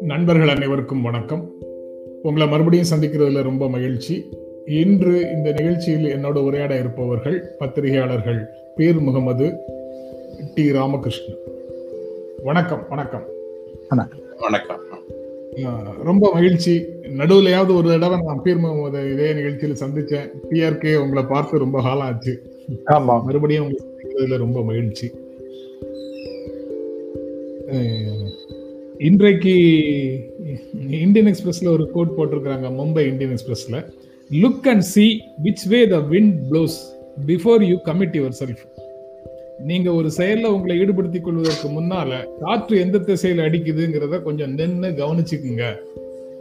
நண்பர்கள் அனைவருக்கும் வணக்கம். உங்களை மறுபடியும் சந்திக்கிறதுல ரொம்ப மகிழ்ச்சி. இன்று இந்த நிகழ்ச்சியில் என்னோட உரையாட இருப்பவர்கள் பத்திரிகையாளர்கள் பீர் முகமது டி ராமகிருஷ்ணன். வணக்கம் வணக்கம். வணக்கம். ரொம்ப மகிழ்ச்சி. நடுவுலையாவது ஒரு தடவை நான் பீர் முகமது இதே நிகழ்ச்சியில் சந்திச்சேன். பிஆர்கே உங்களை பார்த்து ரொம்ப காலம் ஆச்சு. ஆமா மறுபடியும் உங்களை ரொம்ப மகிழ்ச்சி. இன்றைக்கு இந்தியன் எக்ஸ்பிரஸ்ல ஒரு கோட் போட்டிருக்கிறாங்க Mumbai Indian எக்ஸ்பிரஸ்ல. Look and see which way the wind blows before you commit yourself நீங்க ஒரு செயல்ல உங்களை ஈடுபடுத்திக் கொள்வதற்கு முன்னால காற்று எந்த திசையில அடிக்குதுங்கிறத கொஞ்சம் நின்று கவனிச்சுக்குங்க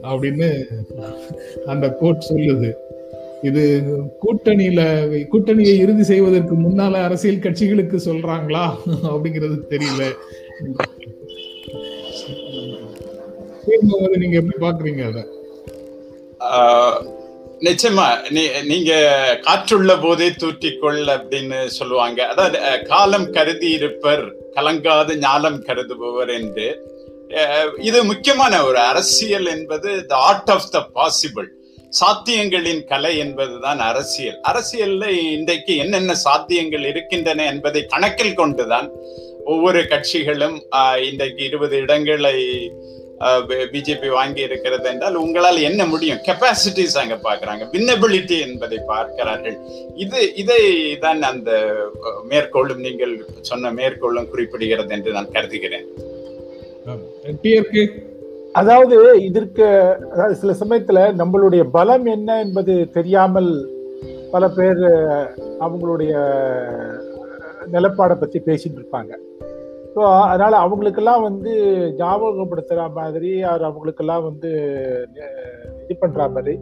அப்படின்னு அந்த கோட் சொல்லுது. இது கூட்டணியில கூட்டணியை இறுதி செய்வதற்கு முன்னால அரசியல் கட்சிகளுக்கு சொல்றாங்களா? அப்படிங்கிறது தெரியல. நீங்க எப்படி பாக்குறீங்க அத? நிச்சயமா. நீங்க காற்றுள்ள போதே தூற்றிக்கொள் அப்படின்னு சொல்லுவாங்க. அதாவது காலம் கருதி இருப்பர் கலங்காத ஞாலம் கருதுபவர் என்று. இது முக்கியமான ஒரு அரசியல் என்பது the art of the possible சாத்தியங்களின் கலை என்பதுதான் அரசியல். அரசியல்ல இன்றைக்கு என்னென்ன சாத்தியங்கள் இருக்கின்றன என்பதை கணக்கில் கொண்டுதான் ஒவ்வொரு கட்சிகளும் இன்றைக்கு இருபது இடங்களை பிஜேபி வாங்கி இருக்கிறது என்றால் உங்களால் என்ன முடியும்? கெப்பாசிட்டிஸ் அங்க பாக்குறாங்க வின்னபிலிட்டி என்பதை பார்க்கிறார்கள். இது இதை தான் அந்த மேற்கோளும் நீங்கள் சொன்ன மேற்கோளும் குறிப்பிடுகிறது என்று நான் கருதுகிறேன். அதாவது இதற்கு அதாவது சில சமயத்துல நம்மளுடைய பலம் என்ன என்பது தெரியாமல் பல பேர் அவங்களுடைய நிலப்பாடை பத்தி பேசிட்டு இருப்பாங்க. ஸோ அதனால அவங்களுக்கெல்லாம் வந்து ஞாபகப்படுத்துற மாதிரி அவர் அவங்களுக்கெல்லாம் வந்து இது பண்ற மாதிரி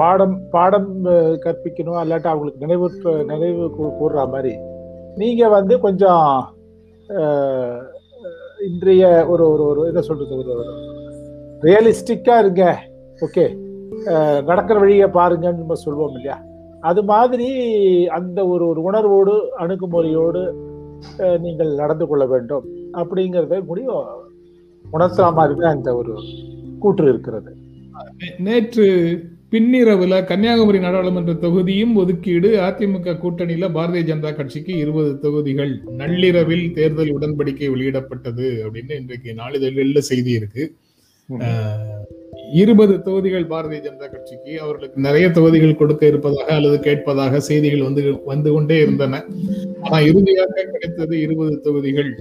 பாடம் பாடம் கற்பிக்கணும் அல்லாட்டி அவங்களுக்கு நினைவு நினைவு கூடுற மாதிரி. நீங்க வந்து கொஞ்சம் இன்றைய ஒரு ஒரு ஒரு என்ன சொல்றது ஒரு ஒரு. ரியலிஸ்டிக்கா இருங்க. ஓகே நடக்கிற வழியை பாருங்கன்னு நம்ம சொல்லுவோம் இல்லையா? அது மாதிரி அந்த ஒரு ஒரு உணர்வோடு அணுகுமுறையோடு நீங்கள் நடந்து கொள்ள வேண்டும். அப்படிங்கிறத முடியும் உணர்த்துற மாதிரி தான் இந்த ஒரு கூற்று இருக்கிறது. நேற்று பின்னிரவுல கன்னியாகுமரி நாடாளுமன்ற தொகுதியும் ஒதுக்கீடு அதிமுக கூட்டணியில பாரதிய ஜனதா கட்சிக்கு இருபது தொகுதிகள். நள்ளிரவில் தேர்தல் உடன்படிக்கை வெளியிடப்பட்டது அப்படின்னு இன்றைக்கு நாளிதழில் செய்தி இருக்கு. இருபது தொகுதிகள் பாரதிய ஜனதா கட்சிக்கு அவர்களுக்கு நிறைய தொகுதிகள் கொடுக்க இருப்பதாக அல்லது கேட்பதாக செய்திகள் வந்து வந்து கொண்டே இருந்தன. ஆனா இறுதியாக கிடைத்தது இருபது தொகுதிகள்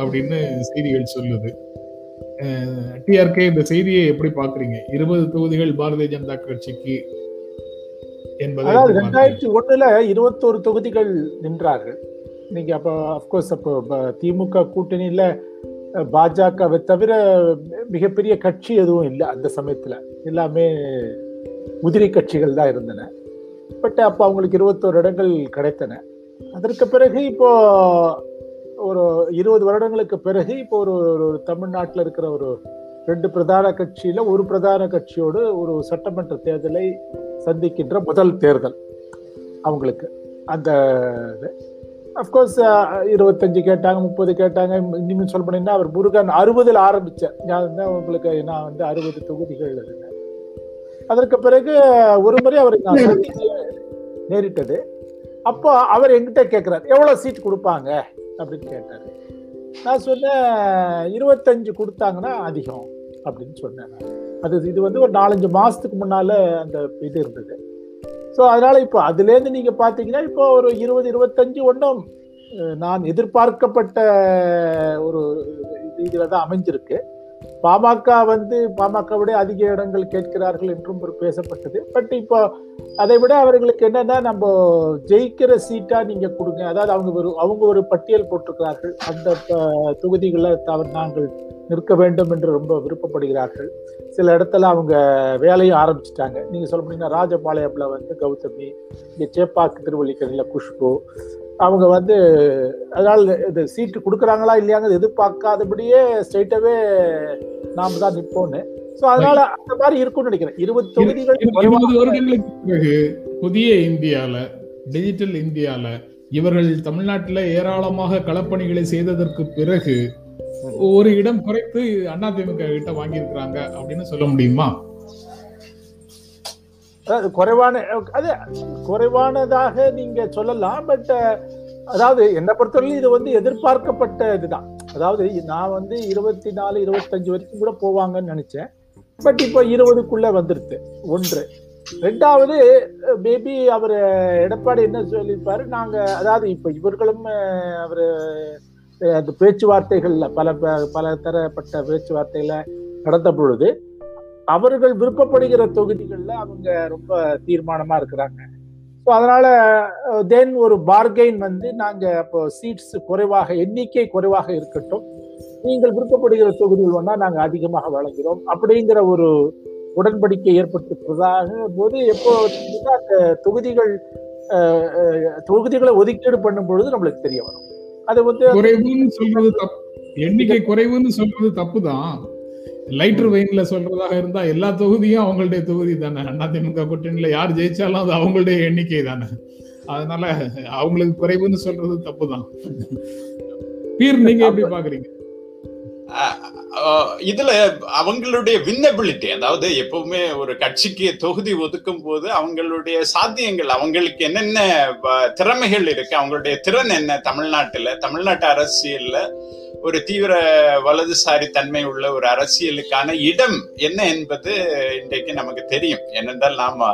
அப்படின்னு செய்திகள் சொல்லுது. டிஆர்கே இந்த செய்தியை எப்படி பாக்குறீங்க இருபது தொகுதிகள் பாரதிய ஜனதா கட்சிக்கு என்பது ரெண்டாயிரத்தி ஒண்ணுல இருபத்தோரு தொகுதிகள் நின்றார்கள். நீங்க அப்ப அப்கோர்ஸ் அப்போ திமுக கூட்டணியில பாஜகவை தவிர மிகப்பெரிய கட்சி எதுவும் இல்லை அந்த சமயத்துல. எல்லாமே உதிரி கட்சிகள் தான் இருந்தன. பட் அப்போ அவங்களுக்கு இருபத்தோரு இடங்கள் கிடைத்தன. அதற்கு பிறகு இப்போ ஒரு இருபது வருடங்களுக்கு பிறகு இப்போ ஒரு ஒரு தமிழ்நாட்டில் இருக்கிற ஒரு ரெண்டு பிரதான கட்சியில ஒரு பிரதான கட்சியோடு ஒரு சட்டமன்ற தேர்தலை சந்திக்கின்ற முதல் தேர்தல் அவங்களுக்கு. அந்த அஃப்கோர்ஸ் இருபத்தஞ்சு கேட்டாங்க முப்பது கேட்டாங்க. இனிமேல் சொல்ல போனீங்கன்னா அவர் முருகன் அறுபதில் ஆரம்பித்தேன் நான் உங்களுக்கு நான் வந்து அறுபது தொகுதிகள் இருந்தேன் அதற்கு பிறகு ஒரு முறை அவருக்கு நேரிட்டது. அப்போ அவர் எங்கிட்ட கேட்குறாரு எவ்வளோ சீட் கொடுப்பாங்க? அப்படின்னு கேட்டார். நான் சொன்னேன் இருபத்தஞ்சு கொடுத்தாங்கன்னா அதிகம் அப்படின்னு சொன்னேன் அது இது வந்து ஒரு நாலஞ்சு மாதத்துக்கு முன்னால் அந்த இது இருந்தது. ஸோ அதனால் இப்போ அதுலேருந்து நீங்கள் பார்த்தீங்கன்னா இப்போ ஒரு இருபது இருபத்தஞ்சு ஒன்றும் நான் எதிர்பார்க்கப்பட்ட ஒரு இதில் தான் அமைஞ்சிருக்கு. பாமக வந்து பாமக விட அதிக இடங்கள் கேட்கிறார்கள் என்றும் ஒரு பேசப்பட்டது. பட் இப்போ அதை விட அவர்களுக்கு என்னன்னா நம்ம ஜெயிக்கிற சீட்டா நீங்க கொடுங்க. அதாவது அவங்க ஒரு அவங்க ஒரு பட்டியல் போட்டிருக்கிறார்கள். அந்த தொகுதிகளில் தவறு நாங்கள் நிற்க வேண்டும் என்று ரொம்ப விருப்பப்படுகிறார்கள். சில இடத்துல அவங்க வேலையும் ஆரம்பிச்சிட்டாங்க. நீங்க சொல்ல முடியும்னா ராஜபாளையம்ல வந்து கௌதமி இங்கே சேப்பாக்கு திருவள்ளிக்கரையில குஷ்பு அவங்க வந்து அதனால இது சீட்டு கொடுக்குறாங்களா இல்லையாங்க எதிர்பார்க்காதபடியே ஸ்ட்ரைட்டாவே நாம தான் நிற்போம்னு. சோ அதனால அந்த மாதிரி இருக்கும்னு நினைக்கிறேன். இருபது தொகுதிகள் வருடங்களுக்கு பிறகு புதிய இந்தியால டிஜிட்டல் இந்தியால இவர்கள் தமிழ்நாட்டில் ஏராளமாக களப்பணிகளை செய்ததற்கு பிறகு ஒரு இடம் குறைத்து அதிமுக கிட்ட வாங்கியிருக்கிறாங்க அப்படின்னு சொல்ல முடியுமா? குறைவான அது குறைவானதாக நீங்க சொல்லலாம் பட் அதாவது என்னை பொறுத்தவரையிலும் இது வந்து எதிர்பார்க்கப்பட்ட இதுதான். அதாவது நான் வந்து இருபத்தி நாலு இருபத்தஞ்சு வரைக்கும் கூட போவாங்கன்னு நினைச்சேன். பட் இப்போ இருபதுக்குள்ள வந்துருது ஒன்று. ரெண்டாவது மேபி அவர் எடப்பாடி என்ன சொல்லியிருப்பாரு? நாங்க அதாவது இப்ப இவர்களும் அவர் அந்த பேச்சுவார்த்தைகள்ல பல பல தரப்பட்ட பேச்சுவார்த்தைகளை நடந்த பொழுது அவர்கள் விருப்பப்படுகிற தொகுதிகளில் அவங்க ரொம்ப தீர்மானமா இருக்கிறாங்க. ஸோ அதனால uh, தென் ஒரு பார்கெயின் வந்து நாங்க இப்போ சீட்ஸ் குறைவாக எண்ணிக்கை குறைவாக இருக்கட்டும். நீங்கள் விருப்பப்படுகிற தொகுதிகள் வந்தால் நாங்கள் அதிகமாக வழங்குகிறோம் அப்படிங்கிற ஒரு உடன்படிக்கை ஏற்பட்டிருப்பதாக போது எப்போ அந்த தொகுதிகள் தொகுதிகளை ஒதுக்கீடு பண்ணும் பொழுது நம்மளுக்கு தெரிய வரும். அது வந்து குறைவுன்னு தப்பு எண்ணிக்கை குறைவுன்னு சொல்றது தப்பு தான் லைட்டர் வெயின்ல சொல்றதாக இருந்தா எல்லா தொகுதியும் அவங்களுடைய தொகுதி தானே. அதிமுக கூட்டணியில யார் ஜெயிச்சாலும் அது அவங்களுடைய எண்ணிக்கை தானே. அதனால அவங்களுக்கு குறைவுன்னு சொல்றது தப்பு தான் பீர் நீங்க எப்படி பாக்குறீங்க? இதுல அவங்களுடைய வின்னபிலிட்டி அதாவது எப்பவுமே ஒரு கட்சிக்கு தொகுதி ஒதுக்கும் போது அவங்களுடைய சாத்தியங்கள் அவங்களுக்கு என்னென்ன திறமைகள் இருக்கு அவங்களுடைய திறன் என்ன தமிழ்நாட்டுல? தமிழ்நாட்டு அரசியல்ல ஒரு தீவிர வலதுசாரி தன்மை உள்ள ஒரு அரசியலுக்கான இடம் என்ன என்பது இன்றைக்கு நமக்கு தெரியும். ஏனென்றால் நாம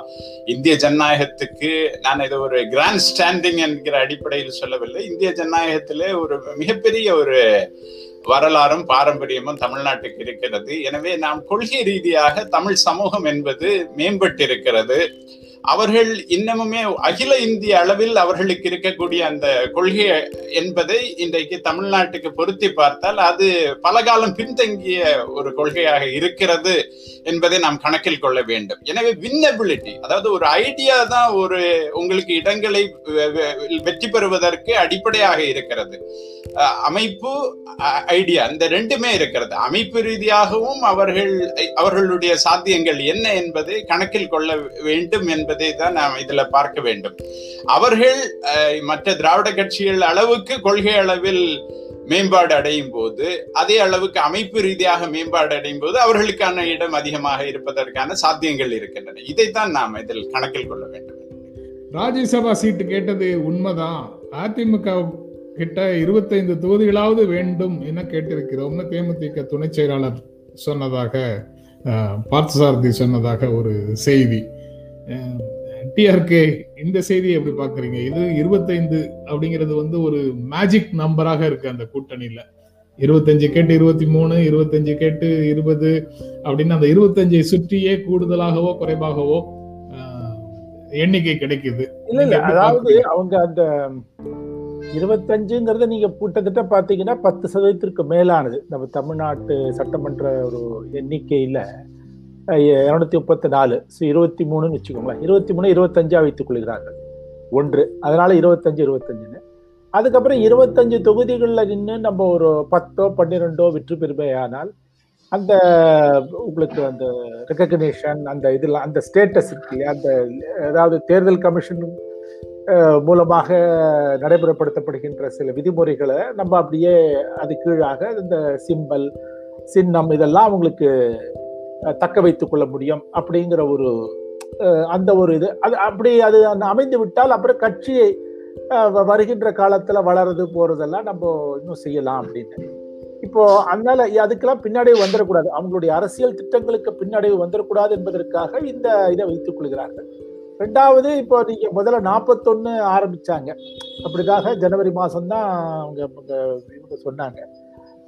இந்திய ஜனநாயகத்துக்கு நான் இதை ஒரு கிராண்ட் ஸ்டாண்டிங் என்கிற அடிப்படையில் சொல்லவில்லை. இந்திய ஜனநாயகத்திலே ஒரு மிகப்பெரிய ஒரு வரலாறும் பாரம்பரியமும் தமிழ்நாட்டுக்கு இருக்கிறது. எனவே நாம் கொள்கை ரீதியாக தமிழ் சமூகம் என்பது மேம்பட்டிருக்கிறது. அவர்கள் இன்னமுமே அகில இந்திய அளவில் அவர்களுக்கு இருக்கக்கூடிய அந்த கொள்கை என்பதை இன்றைக்கு தமிழ்நாட்டுக்கு பொருத்தி பார்த்தால் அது பல காலம் பின்தங்கிய ஒரு கொள்கையாக இருக்கிறது என்பதை நாம் கணக்கில் கொள்ள வேண்டும். எனவே வின்னபிலிட்டி அதாவது ஒரு ஐடியா தான் ஒரு உங்களுக்கு இடங்களை வெற்றி பெறுவதற்கு அடிப்படையாக இருக்கிறது. அமைப்பு ஐடியா இந்த ரெண்டுமே இருக்கிறது. அமைப்பு ரீதியாகவும் அவர்கள் அவர்களுடைய சாத்தியங்கள் என்ன என்பதை கணக்கில் கொள்ள வேண்டும் என்பதை தான் நாம் இதுல பார்க்க வேண்டும். அவர்கள் மற்ற திராவிட கட்சிகள் அளவுக்கு கொள்கை அளவில் மேம்பாடு அடையும் போது அதே அளவுக்கு அமைப்பு ரீதியாக மேம்பாடு அடையும் போது அவர்களுக்கான இடம் அதிகமாக இருப்பதற்கான சாத்தியங்கள் இருக்கின்றன. இதைத்தான் நாம் இதில் கணக்கில் கொள்ள வேண்டும். ராஜ்யசபா சீட்டு கேட்டது உண்மைதான். அதிமுக கிட்ட இருபத்தைந்து தொகுதிகளாவது வேண்டும் என கேட்டிருக்கிறோம்னு தேமுதிக துணை செயலாளர் சொன்னதாக பார்த்தசாரதி சொன்னதாக ஒரு செய்தி. டிஆர்கே இந்த செய்தியை எப்படி பாக்குறீங்க இது இருபத்தைந்து அப்படிங்கிறது வந்து ஒரு மேஜிக் நம்பராக இருக்கு அந்த கூட்டணியில. இருபத்தஞ்சு கேட்டு இருபத்தி மூணு இருபத்தஞ்சு கேட்டு இருபது அப்படின்னு அந்த இருபத்தஞ்சை சுற்றியே கூடுதலாகவோ குறைவாகவோ எண்ணிக்கை கிடைக்குது. இல்ல இல்ல அதாவது அவங்க அந்த இருபத்தஞ்சுங்கிறத நீங்க கிட்டத்தட்ட பாத்தீங்கன்னா பத்து சதவீதத்திற்கு மேலானது. நம்ம தமிழ்நாட்டு சட்டமன்ற ஒரு எண்ணிக்கையில. இரநூத்தி முப்பத்தி நாலு. ஸோ இருபத்தி மூணுன்னு வச்சுக்கோங்களேன். இருபத்தி மூணு இருபத்தஞ்சா வைத்துக் கொள்கிறார்கள். ஒன்று. அதனால இருபத்தஞ்சு இருபத்தஞ்சுன்னு. அதுக்கப்புறம் இருபத்தஞ்சு தொகுதிகளில் நின்று நம்ம ஒரு பத்தோ பன்னிரெண்டோ வெற்றி பெறுமையானால் அந்த உங்களுக்கு அந்த ரெக்கக்னேஷன் அந்த இதில் அந்த ஸ்டேட்டஸ் இருக்கு இல்லையா? அந்த அதாவது தேர்தல் கமிஷன் மூலமாக நடைமுறைப்படுத்தப்படுகின்ற சில விதிமுறைகளை நம்ம அப்படியே அது கீழாக இந்த சிம்பல் சின்னம் இதெல்லாம் அவங்களுக்கு தக்க வைத்துக் கொள்ள முடியும் அப்படிங்கிற ஒரு அந்த ஒரு இது. அது அப்படி அது அமைந்து விட்டால் அப்புறம் கட்சியை வருகின்ற காலத்துல வளருது போறதெல்லாம் நம்ம இன்னும் செய்யலாம் அப்படின்னு. இப்போ அதனால அதுக்கெல்லாம் பின்னடைவு வந்துடக்கூடாது. அவங்களுடைய அரசியல் திட்டங்களுக்கு பின்னடைவு வந்துடக்கூடாது என்பதற்காக இந்த இதை வைத்துக் கொள்கிறார்கள். ரெண்டாவது இப்போ நீங்க முதல்ல நாற்பத்தொன்னு ஆரம்பிச்சாங்க. அப்படிதாக ஜனவரி மாசம்தான் அவங்க இவங்க சொன்னாங்க.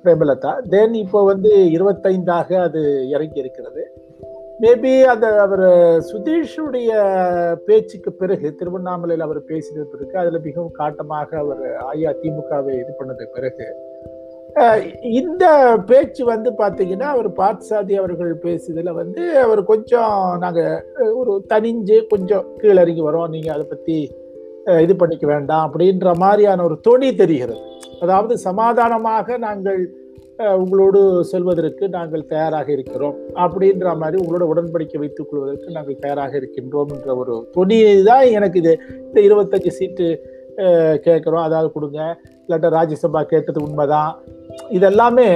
பிரேமலதா தென் இப்போ வந்து இருபத்தைந்தாக அது இறங்கி இருக்கிறது மேபி அந்த அவர் சுதீஷுடைய பேச்சுக்கு பிறகு திருவண்ணாமலையில் அவர் பேசின பிறகு அதில் மிகவும் காட்டமாக அவர் அஇஅதிமுகவை இது பண்ணது பிறகு இந்த பேச்சு வந்து பார்த்தீங்கன்னா அவர் பார்த்தசாதி அவர்கள் பேசுதில் வந்து அவர் கொஞ்சம் நாங்கள் ஒரு தனிஞ்சு கொஞ்சம் கீழறங்கி வரோம். நீங்கள் அதை பற்றி இது பண்ணிக்க வேண்டாம் அப்படின்ற மாதிரியான ஒரு தொனி தெரிகிறது. அதாவது சமாதானமாக நாங்கள் உங்களோடு செல்வதற்கு நாங்கள் தயாராக இருக்கிறோம் அப்படின்ற மாதிரி உங்களோட உடன்படிக்கை வைத்துக் கொள்வதற்கு நாங்கள் தயாராக இருக்கின்றோம் என்ற ஒரு தொனியை தான் எனக்கு இது. இந்த இருபத்தஞ்சு சீட்டு கேட்குறோம். அதாவது கொடுங்க. இல்லாட்ட ராஜ்யசபா கேட்டது உண்மைதான். இதெல்லாமே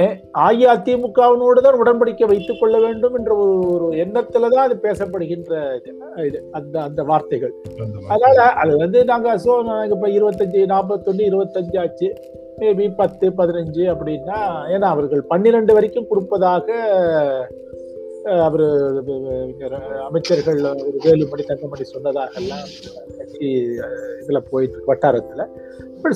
அஇஅதிமுகவினோடு தான் உடன்படிக்கை வைத்துக் கொள்ள வேண்டும் என்ற ஒரு எண்ணத்துல தான் அது பேசப்படுகின்ற இது அந்த அந்த வார்த்தைகள். அதனால அது வந்து நாங்க சோ இப்ப இருபத்தஞ்சு நாற்பத்தொன்னு இருபத்தஞ்சு ஆச்சு. மேபி பத்து பதினஞ்சு அப்படின்னா ஏன்னா அவர்கள் பன்னிரெண்டு வரைக்கும் கொடுப்பதாக அவர் அமைச்சர்கள் வேலுமணி தங்கமணி சொன்னதாக எல்லாம் கட்சி இதுல போயிட்டு வட்டாரத்துல.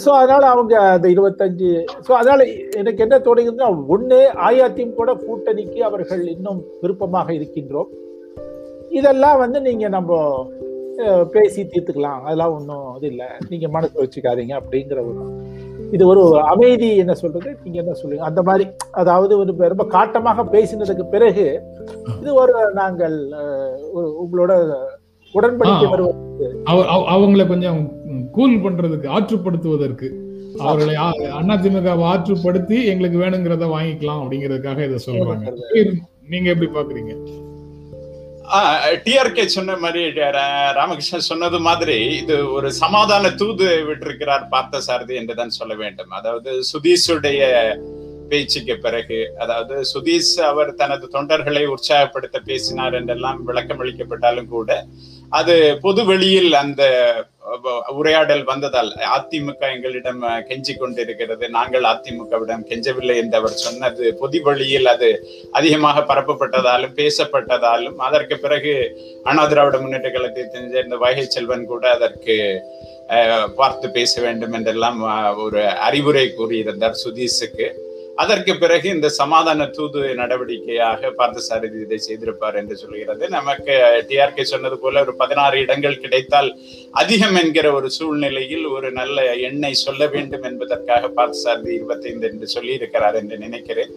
ஸோ அதனால அவங்க அந்த இருபத்தஞ்சு ஸோ அதனால எனக்கு என்ன தோணுகிறதுனா ஒண்ணு அஇஅதிமுக கூட்டணிக்கு அவர்கள் இன்னும் விருப்பமாக இருக்கின்றோம். இதெல்லாம் வந்து நீங்க நம்ம பேசி தீர்த்துக்கலாம். அதெல்லாம் ஒன்றும் இது இல்லை. நீங்க மனசு வச்சுக்காதீங்க அப்படிங்கிற ஒரு இது ஒரு அமைதி என்ன சொல்றது? நீங்க என்ன சொல்லுங்க அந்த மாதிரி அதாவது ஒரு ரொம்ப காட்டமாக பேசினதுக்கு பிறகு இது ஒரு நாங்கள் உங்களோட உடன்படிக்கை வருவது அவங்களை கொஞ்சம் கூல் பண்றதுக்கு ஆற்றுப்படுத்துவதற்கு. அவர்களை அதிமுக ஆற்றுப்படுத்தி எங்களுக்கு வேணுங்கிறத வாங்கிக்கலாம் அப்படிங்கிறதுக்காக இதை சொல்றாங்க. நீங்க எப்படி பாக்குறீங்க? டிஆர்கே சொன்ன மாதிரி ராமகிருஷ்ணன் சொன்னது மாதிரி இது ஒரு சமாதான தூது விட்டிருக்கிறார் பார்த்த சாரதி என்றுதான் சொல்ல வேண்டும். அதாவது சுதீஷுடைய பேச்சுக்கு பிறகு அதாவது சுதீஷ் அவர் தனது தொண்டர்களை உற்சாகப்படுத்த பேசினார் என்றெல்லாம் விளக்கம் அளிக்கப்பட்டாலும் கூட அது பொது வெளியில் அந்த உரையாடல் வந்ததால் அதிமுக எங்களிடம் கெஞ்சி கொண்டிருக்கிறது நாங்கள் அதிமுகவிடம் கெஞ்சவில்லை என்று அவர் சொன்னது பொது வழியில் அது அதிகமாக பரப்பப்பட்டதாலும் பேசப்பட்டதாலும் அதற்கு பிறகு அண்ணா திராவிட முன்னேற்ற கழகத்தை சேர்ந்த வகை செல்வன் கூட அதற்கு பார்த்து பேச வேண்டும் என்றெல்லாம் ஒரு அறிவுரை கூறியிருந்தார் சுதீஷுக்கு. அதற்கு பிறகு இந்த சமாதான தூது நடவடிக்கையாக பார்த்தசாரதி இதை செய்திருப்பார் என்று சொல்கிறது. நமக்கு டிஆர்கே சொன்னது போல ஒரு பதினாறு இடங்கள் கிடைத்தால் அதிகம் என்கிற ஒரு சூழ்நிலையில் ஒரு நல்ல எண்ணை சொல்ல வேண்டும் என்பதற்காக பார்த்தசாரதி இருபத்தைந்து என்று சொல்லியிருக்கிறார் என்று நினைக்கிறேன்.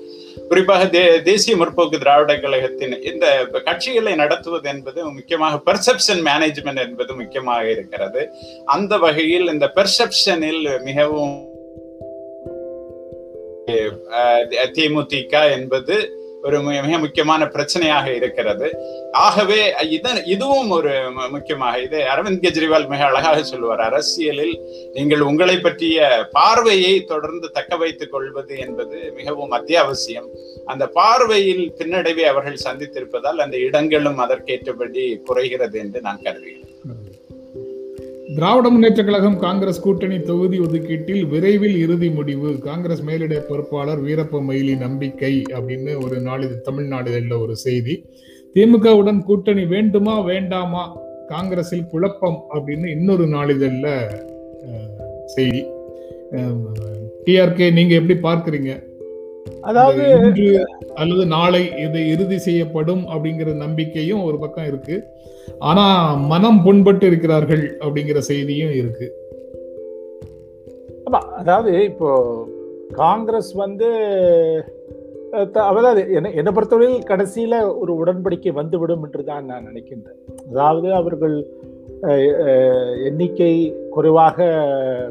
குறிப்பாக தே தேசிய முற்போக்கு திராவிட கழகத்தின் இந்த கட்சிகளை நடத்துவது என்பது முக்கியமாக பெர்செப்ஷன் மேனேஜ்மெண்ட் என்பது முக்கியமாக இருக்கிறது. அந்த வகையில் இந்த பெர்செப்ஷனில் மிகவும் தேமுதிக என்பது ஒரு மிக முக்கியமான பிரச்சனையாக இருக்கிறது. ஆகவே இதன் இதுவும் ஒரு முக்கியமாக இது அரவிந்த் கெஜ்ரிவால் மிக அழகாக சொல்லுவார். அரசியலில் நீங்கள் உங்களை பற்றிய பார்வையை தொடர்ந்து தக்க வைத்துக் கொள்வது என்பது மிகவும் அத்தியாவசியம். அந்த பார்வையில் பின்னடைவை அவர்கள் சந்தித்திருப்பதால் அந்த இடங்களும் அதற்கேற்றபடி குறைகிறது என்று நான் கருதுகிறேன். திராவிட முன்னேற்ற கழகம் காங்கிரஸ் கூட்டணி தொகுதி ஒதுக்கீட்டில் விரைவில் இறுதி முடிவு. காங்கிரஸ் மேலிட பொறுப்பாளர் வீரப்ப மயிலி நம்பிக்கை அப்படின்னு ஒரு நாளிதழ் தமிழ்நாடுல ஒரு செய்தி. திமுகவுடன் கூட்டணி வேண்டுமா வேண்டாமா? காங்கிரஸில் குழப்பம் அப்படின்னு இன்னொரு நாளிதழ்ல செய்தி. டிஆர்கே நீங்க எப்படி பார்க்கறீங்க? அதாவது அல்லது நாளை இது இறுதி செய்யப்படும் அப்படிங்கிற நம்பிக்கையும் ஒரு பக்கம் இருக்கு. ஆனா மனம் புண்பட்டு இருக்கிறார்கள் அப்படிங்கிற செய்தியும் இருக்கு. ஆமா அதாவது இப்போ காங்கிரஸ் வந்து அதாவது என்னை என்னை பொறுத்தவரையில் கடைசியில ஒரு உடன்படிக்கை வந்துவிடும் என்று தான் நான் நினைக்கின்றேன். அதாவது அவர்கள் எண்ணிக்கை குறைவாக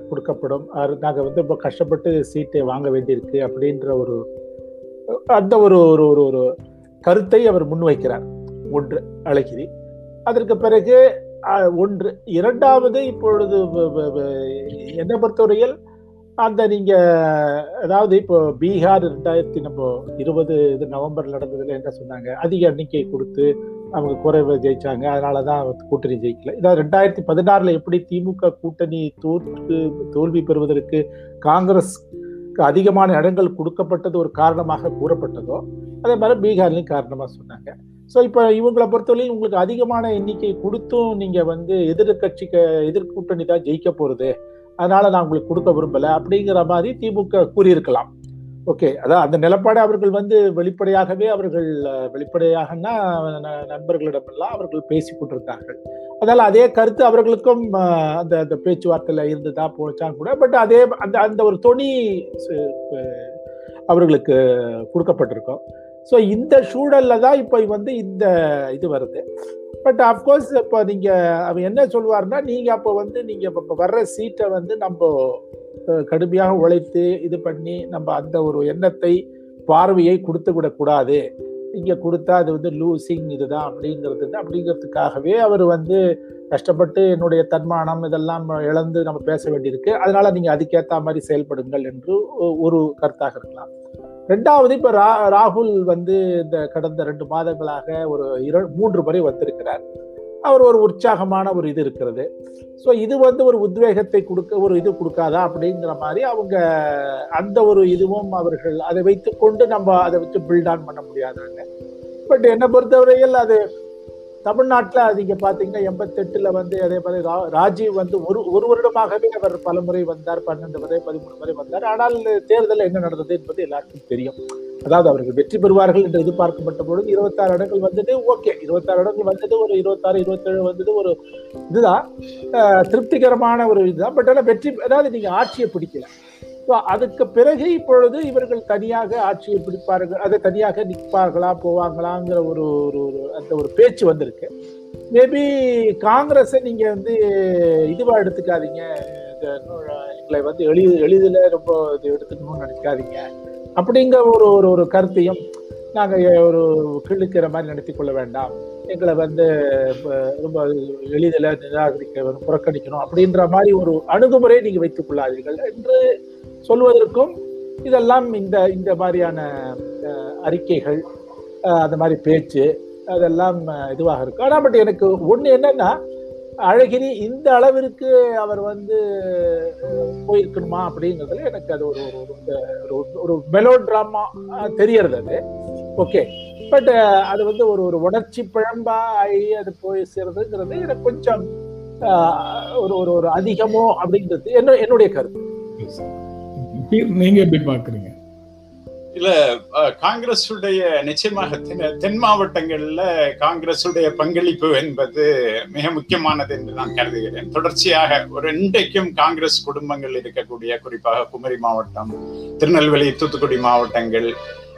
கொடுக்கப்படும். நாங்கள் வந்து இப்போ கஷ்டப்பட்டு சீட்டை வாங்க வேண்டியிருக்கு அப்படின்ற ஒரு அந்த ஒரு ஒரு ஒரு ஒரு கருத்தை அவர் முன்வைக்கிறார். ஒன்று அழகிரி. அதற்கு பிறகு ஒன்று இரண்டாவது இப்பொழுது என்னை பொறுத்தவரையில் அந்த நீங்க அதாவது இப்போ பீகார் ரெண்டாயிரத்தி நம்ம இருபது இது நவம்பர் நடந்ததுல என்ன சொன்னாங்க. அதிக எண்ணிக்கை கொடுத்து அவங்க குறைவை ஜெயிச்சாங்க. அதனாலதான் கூட்டணி ஜெயிக்கல. இதாவது ரெண்டாயிரத்தி பதினாறுல எப்படி திமுக கூட்டணி தோற்று தோல்வி பெறுவதற்கு காங்கிரஸ் அதிகமான இடங்கள் கொடுக்கப்பட்டது ஒரு காரணமாக கூறப்பட்டதோ அதே மாதிரி பீகார்லையும் காரணமா சொன்னாங்க. ஸோ இப்போ இவங்களை பொறுத்தவரையில் உங்களுக்கு அதிகமான எண்ணிக்கை கொடுத்தும் நீங்கள் வந்து எதிர்கட்சிக்கு எதிர்கூட்டணி தான் ஜெயிக்க போகிறது அதனால நான் உங்களுக்கு கொடுக்க விரும்பலை அப்படிங்கிற மாதிரி திமுக கூறியிருக்கலாம். ஓகே அதான் அந்த நிலப்பாடு அவர்கள் வந்து வெளிப்படையாகவே அவர்கள் வெளிப்படையாகனா நண்பர்களிடமெல்லாம் அவர்கள் பேசி கொண்டிருந்தார்கள். அதனால் அதே கருத்து அவர்களுக்கும் அந்த அந்த பேச்சுவார்த்தையில் இருந்துதா போச்சான் கூட. பட் அதே அந்த அந்த ஒரு தொனி அவர்களுக்கு கொடுக்கப்பட்டிருக்கும். ஸோ இந்த சூழலில் தான் இப்போ வந்து இந்த இது வருது. பட் அஃப்கோர்ஸ் இப்போ நீங்கள் அவன் என்ன சொல்லுவார்னா நீங்கள் அப்போ வந்து நீங்கள் இப்போ வர்ற சீட்டை வந்து நம்ம கடுமையாக உழைத்து இது பண்ணி நம்ம அந்த ஒரு எண்ணத்தை பார்வையை கொடுத்து விடக்கூடாது இங்கே கொடுத்தா அது வந்து லூசிங் இதுதான் அப்படிங்கிறது அப்படிங்கிறதுக்காகவே அவர் வந்து கஷ்டப்பட்டு என்னுடைய தன்மானம் இதெல்லாம் இழந்து நம்ம பேச வேண்டியிருக்கு. அதனால நீங்கள் அதுக்கேற்ற மாதிரி செயல்படுங்கள் என்று ஒரு கருத்தாக இருக்கலாம். ரெண்டாவது இப்ப ரா ராகுல் வந்து இந்த கடந்த ரெண்டு மாதங்களாக ஒரு இர மூன்று முறை வந்திருக்கிறார். அவர் ஒரு உற்சாகமான ஒரு இது இருக்கிறது. ஸோ இது வந்து ஒரு உத்வேகத்தை கொடுக்க ஒரு இது கொடுக்காதா அப்படிங்கிற மாதிரி அவங்க அந்த ஒரு இதுவும் அவர்கள் அதை வைத்து கொண்டு நம்ம அதை வச்சு பில்ட் ஆன் பண்ண முடியாதாங்க. பட் என்னை பொறுத்தவரையில் அது தமிழ்நாட்டில் நீங்கள் பார்த்தீங்கன்னா எண்பத்தெட்டில் வந்து அதே மாதிரி ரா- ராஜீவ் வந்து ஒரு ஒரு வருடமாகவே அவர் பல முறை வந்தார் பன்னெண்டு முறை பதிமூணு முறை வந்தார். ஆனால் தேர்தல் என்ன நடந்தது என்பது எல்லாருக்கும் தெரியும். அதாவது அவர்கள் வெற்றி பெறுவார்கள் என்று எதிர்பார்க்கப்பட்ட பொழுது இருபத்தாறு இடங்கள் வந்தது ஓகே. இருபத்தாறு இடங்கள் வந்தது ஒரு இருபத்தாறு இருபத்தேழு வந்தது ஒரு இதுதான். திருப்திகரமான ஒரு இதுதான். பட் ஆனால் வெற்றி அதாவது நீங்கள் ஆட்சியை பிடிக்கல. அதுக்கு பிறகு இப்பொழுது இவர்கள் தனியாக ஆட்சியை பிடிப்பார்கள். அதை தனியாக நிற்பார்களா போவாங்களாங்கிற ஒரு ஒரு ஒரு அந்த ஒரு பேச்சு வந்திருக்கு. மேபி காங்கிரஸை நீங்க வந்து இதுவா எடுத்துக்காதீங்க. எங்களை வந்து எளி எளிதில் ரொம்ப இது எடுத்துக்கணும்னு நினைக்காதீங்க. அப்படிங்கிற ஒரு ஒரு ஒரு கருத்தையும் நாங்கள் ஒரு கிள்ளுக்கிற மாதிரி நடத்தி கொள்ள வேண்டாம். எங்களை வந்து ரொம்ப எளிதில் நிராகரிக்க புறக்கணிக்கணும் அப்படின்ற மாதிரி ஒரு அணுகுமுறையை நீங்கள் வைத்துக் கொள்ளாதீர்கள் என்று சொல்வதற்கும் இதெல்லாம் இந்த இந்த மாதிரியான அறிக்கைகள் அந்த மாதிரி பேச்சு அதெல்லாம் இதுவாக இருக்கும் ஆனால் பட் எனக்கு ஒன்று என்னன்னா அழகிரி இந்த அளவிற்கு அவர் வந்து போயிருக்கணுமா அப்படிங்கிறதுல எனக்கு அது ஒரு ஒரு ஒரு- மெலோ ட்ராமா தெரியறது அது. ஓகே. பட் அது வந்து ஒரு ஒரு உணர்ச்சி பிழம்பா ஆகி அது போய் சேர்றதுங்கிறது எனக்கு கொஞ்சம் ஒரு ஒரு ஒரு அதிகமோ அப்படிங்கிறது என்ன என்னுடைய கருத்து. நீங்க எப்படி பாக்குறீங்க இல்ல காங்கிரசுடைய நிச்சயமாக தென் தென் மாவட்டங்கள்ல காங்கிரசுடைய பங்களிப்பு என்பது மிக முக்கியமானது என்று நான் கருதுகிறேன். தொடர்ச்சியாக ஒரு இன்றைக்கும் காங்கிரஸ் குடும்பங்கள் இருக்கக்கூடிய குறிப்பாக குமரி மாவட்டம் திருநெல்வேலி தூத்துக்குடி மாவட்டங்கள்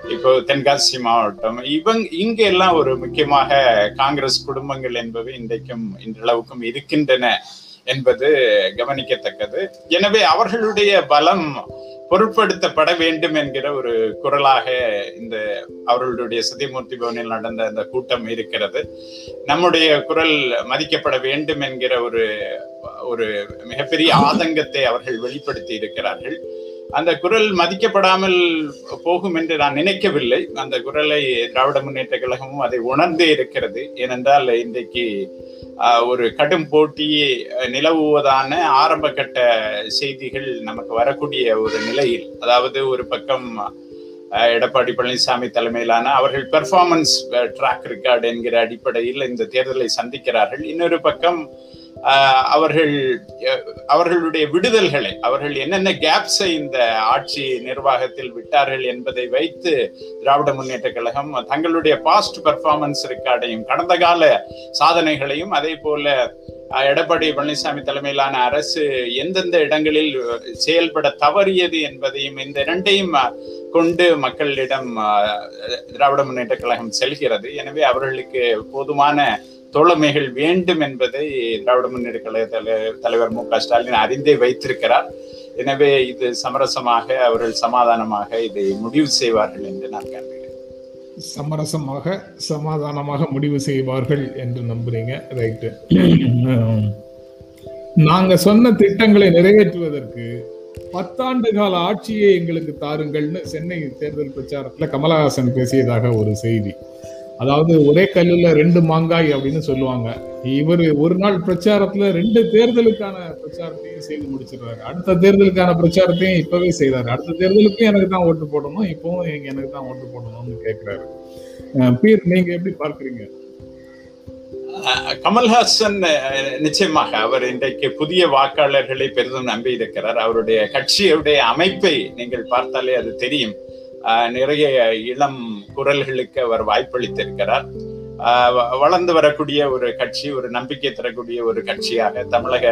இப்போ தென்காசி மாவட்டம் இவங் இங்க எல்லாம் ஒரு முக்கியமாக காங்கிரஸ் குடும்பங்கள் என்பவை இன்றைக்கும் இன்றளவுக்கும் இருக்கின்றன என்பது கவனிக்கத்தக்கது. எனவே அவர்களுடைய பலம் பொருட்படுத்தப்பட வேண்டும் என்கிற ஒரு குரலாக இந்த அவர்களுடைய சதிமூர்த்தி பவனில் நடந்த அந்த கூட்டம் இருக்கிறது. நம்முடைய குரல் மதிக்கப்பட வேண்டும் என்கிற ஒரு ஒரு மிகப்பெரிய ஆதங்கத்தை அவர்கள் வெளிப்படுத்தி இருக்கிறார்கள். அந்த குரல் மதிக்கப்படாமல் போகும் என்று நான் நினைக்கவில்லை. அந்த குரலை திராவிட முன்னேற்ற கழகமும் அதை உணர்ந்தே இருக்கிறது. ஏனென்றால் இன்றைக்கு ஒரு கடும் போட்டி நிலவுவதான ஆரம்ப கட்ட செய்திகள் நமக்கு வரக்கூடிய ஒரு நிலையில் அதாவது ஒரு பக்கம் எடப்பாடி பழனிசாமி தலைமையிலான அவர்கள் பெர்ஃபார்மன்ஸ் ட்ராக் ரெக்கார்டு என்கிற அடிப்படையில் இந்த தேர்தலை சந்திக்கிறார்கள். இன்னொரு பக்கம் அவர்கள் அவர்களுடைய விடுதல்களை அவர்கள் என்னென்ன கேப்ஸை இந்த ஆட்சி நிர்வாகத்தில் விட்டார்கள் என்பதை வைத்து திராவிட முன்னேற்ற கழகம் தங்களுடைய பாஸ்ட் பெர்ஃபார்மன்ஸ் ரெக்கார்டையும் கடந்த கால சாதனைகளையும் அதே போல எடப்பாடி பழனிசாமி தலைமையிலான அரசு எந்தெந்த இடங்களில் செயல்பட தவறியது என்பதையும் இந்த இரண்டையும் கொண்டு மக்களிடம் திராவிட முன்னேற்ற கழகம் செல்கிறது. எனவே அவர்களுக்கு போதுமான தோழமைகள் வேண்டும் என்பதை திராவிட முன்னேற்ற கழக தலை- தலைவர் மு க ஸ்டாலின் அறிந்தே வைத்திருக்கிறார். எனவே இது சமரசமாக அவர்கள் சமாதானமாக இதை முடிவு செய்வார்கள் என்று நான் கருதுகிறேன். சமரசமாக சமாதானமாக முடிவு செய்வார்கள் என்று நம்புறீங்க. ரைட்டு நாங்க சொன்ன திட்டங்களை நிறைவேற்றுவதற்கு பத்தாண்டு கால ஆட்சியை எங்களுக்கு தாருங்கள்னு சென்னை தேர்தல் பிரச்சாரத்துல கமலஹாசன் பேசியதாக ஒரு செய்தி. அதாவது ஒரே கல்லுல ரெண்டு மாங்காய் அப்படின்னு சொல்லுவாங்க. இவர் ஒரு நாள் பிரச்சாரத்துல ரெண்டு தேர்தலுக்கான பிரச்சாரத்தையும் செய்து முடிச்சிடுறாரு. அடுத்த தேர்தலுக்கான பிரச்சாரத்தையும் இப்பவே செய்றாரு. அடுத்த தேர்தலுக்கும் எனக்கு தான் ஓட்டு போடணும் இப்பவும் எனக்கு தான் ஓட்டு போடணும்னு கேட்கிறாரு பீர் நீங்க எப்படி பார்க்கறீங்க? கமல்ஹாசன் நிச்சயமாக அவர் இன்றைக்கு புதிய வாக்காளர்களை பெரிதும் நம்பி இருக்கிறார் அவருடைய கட்சியுடைய அமைப்பை நீங்கள் பார்த்தாலே அது தெரியும். நிறைய இளம் குரல்களுக்கு அவர் வாய்ப்பளித்திருக்கிறார். வளர்ந்து வரக்கூடிய ஒரு கட்சி ஒரு நம்பிக்கை தரக்கூடிய ஒரு கட்சியாக தமிழக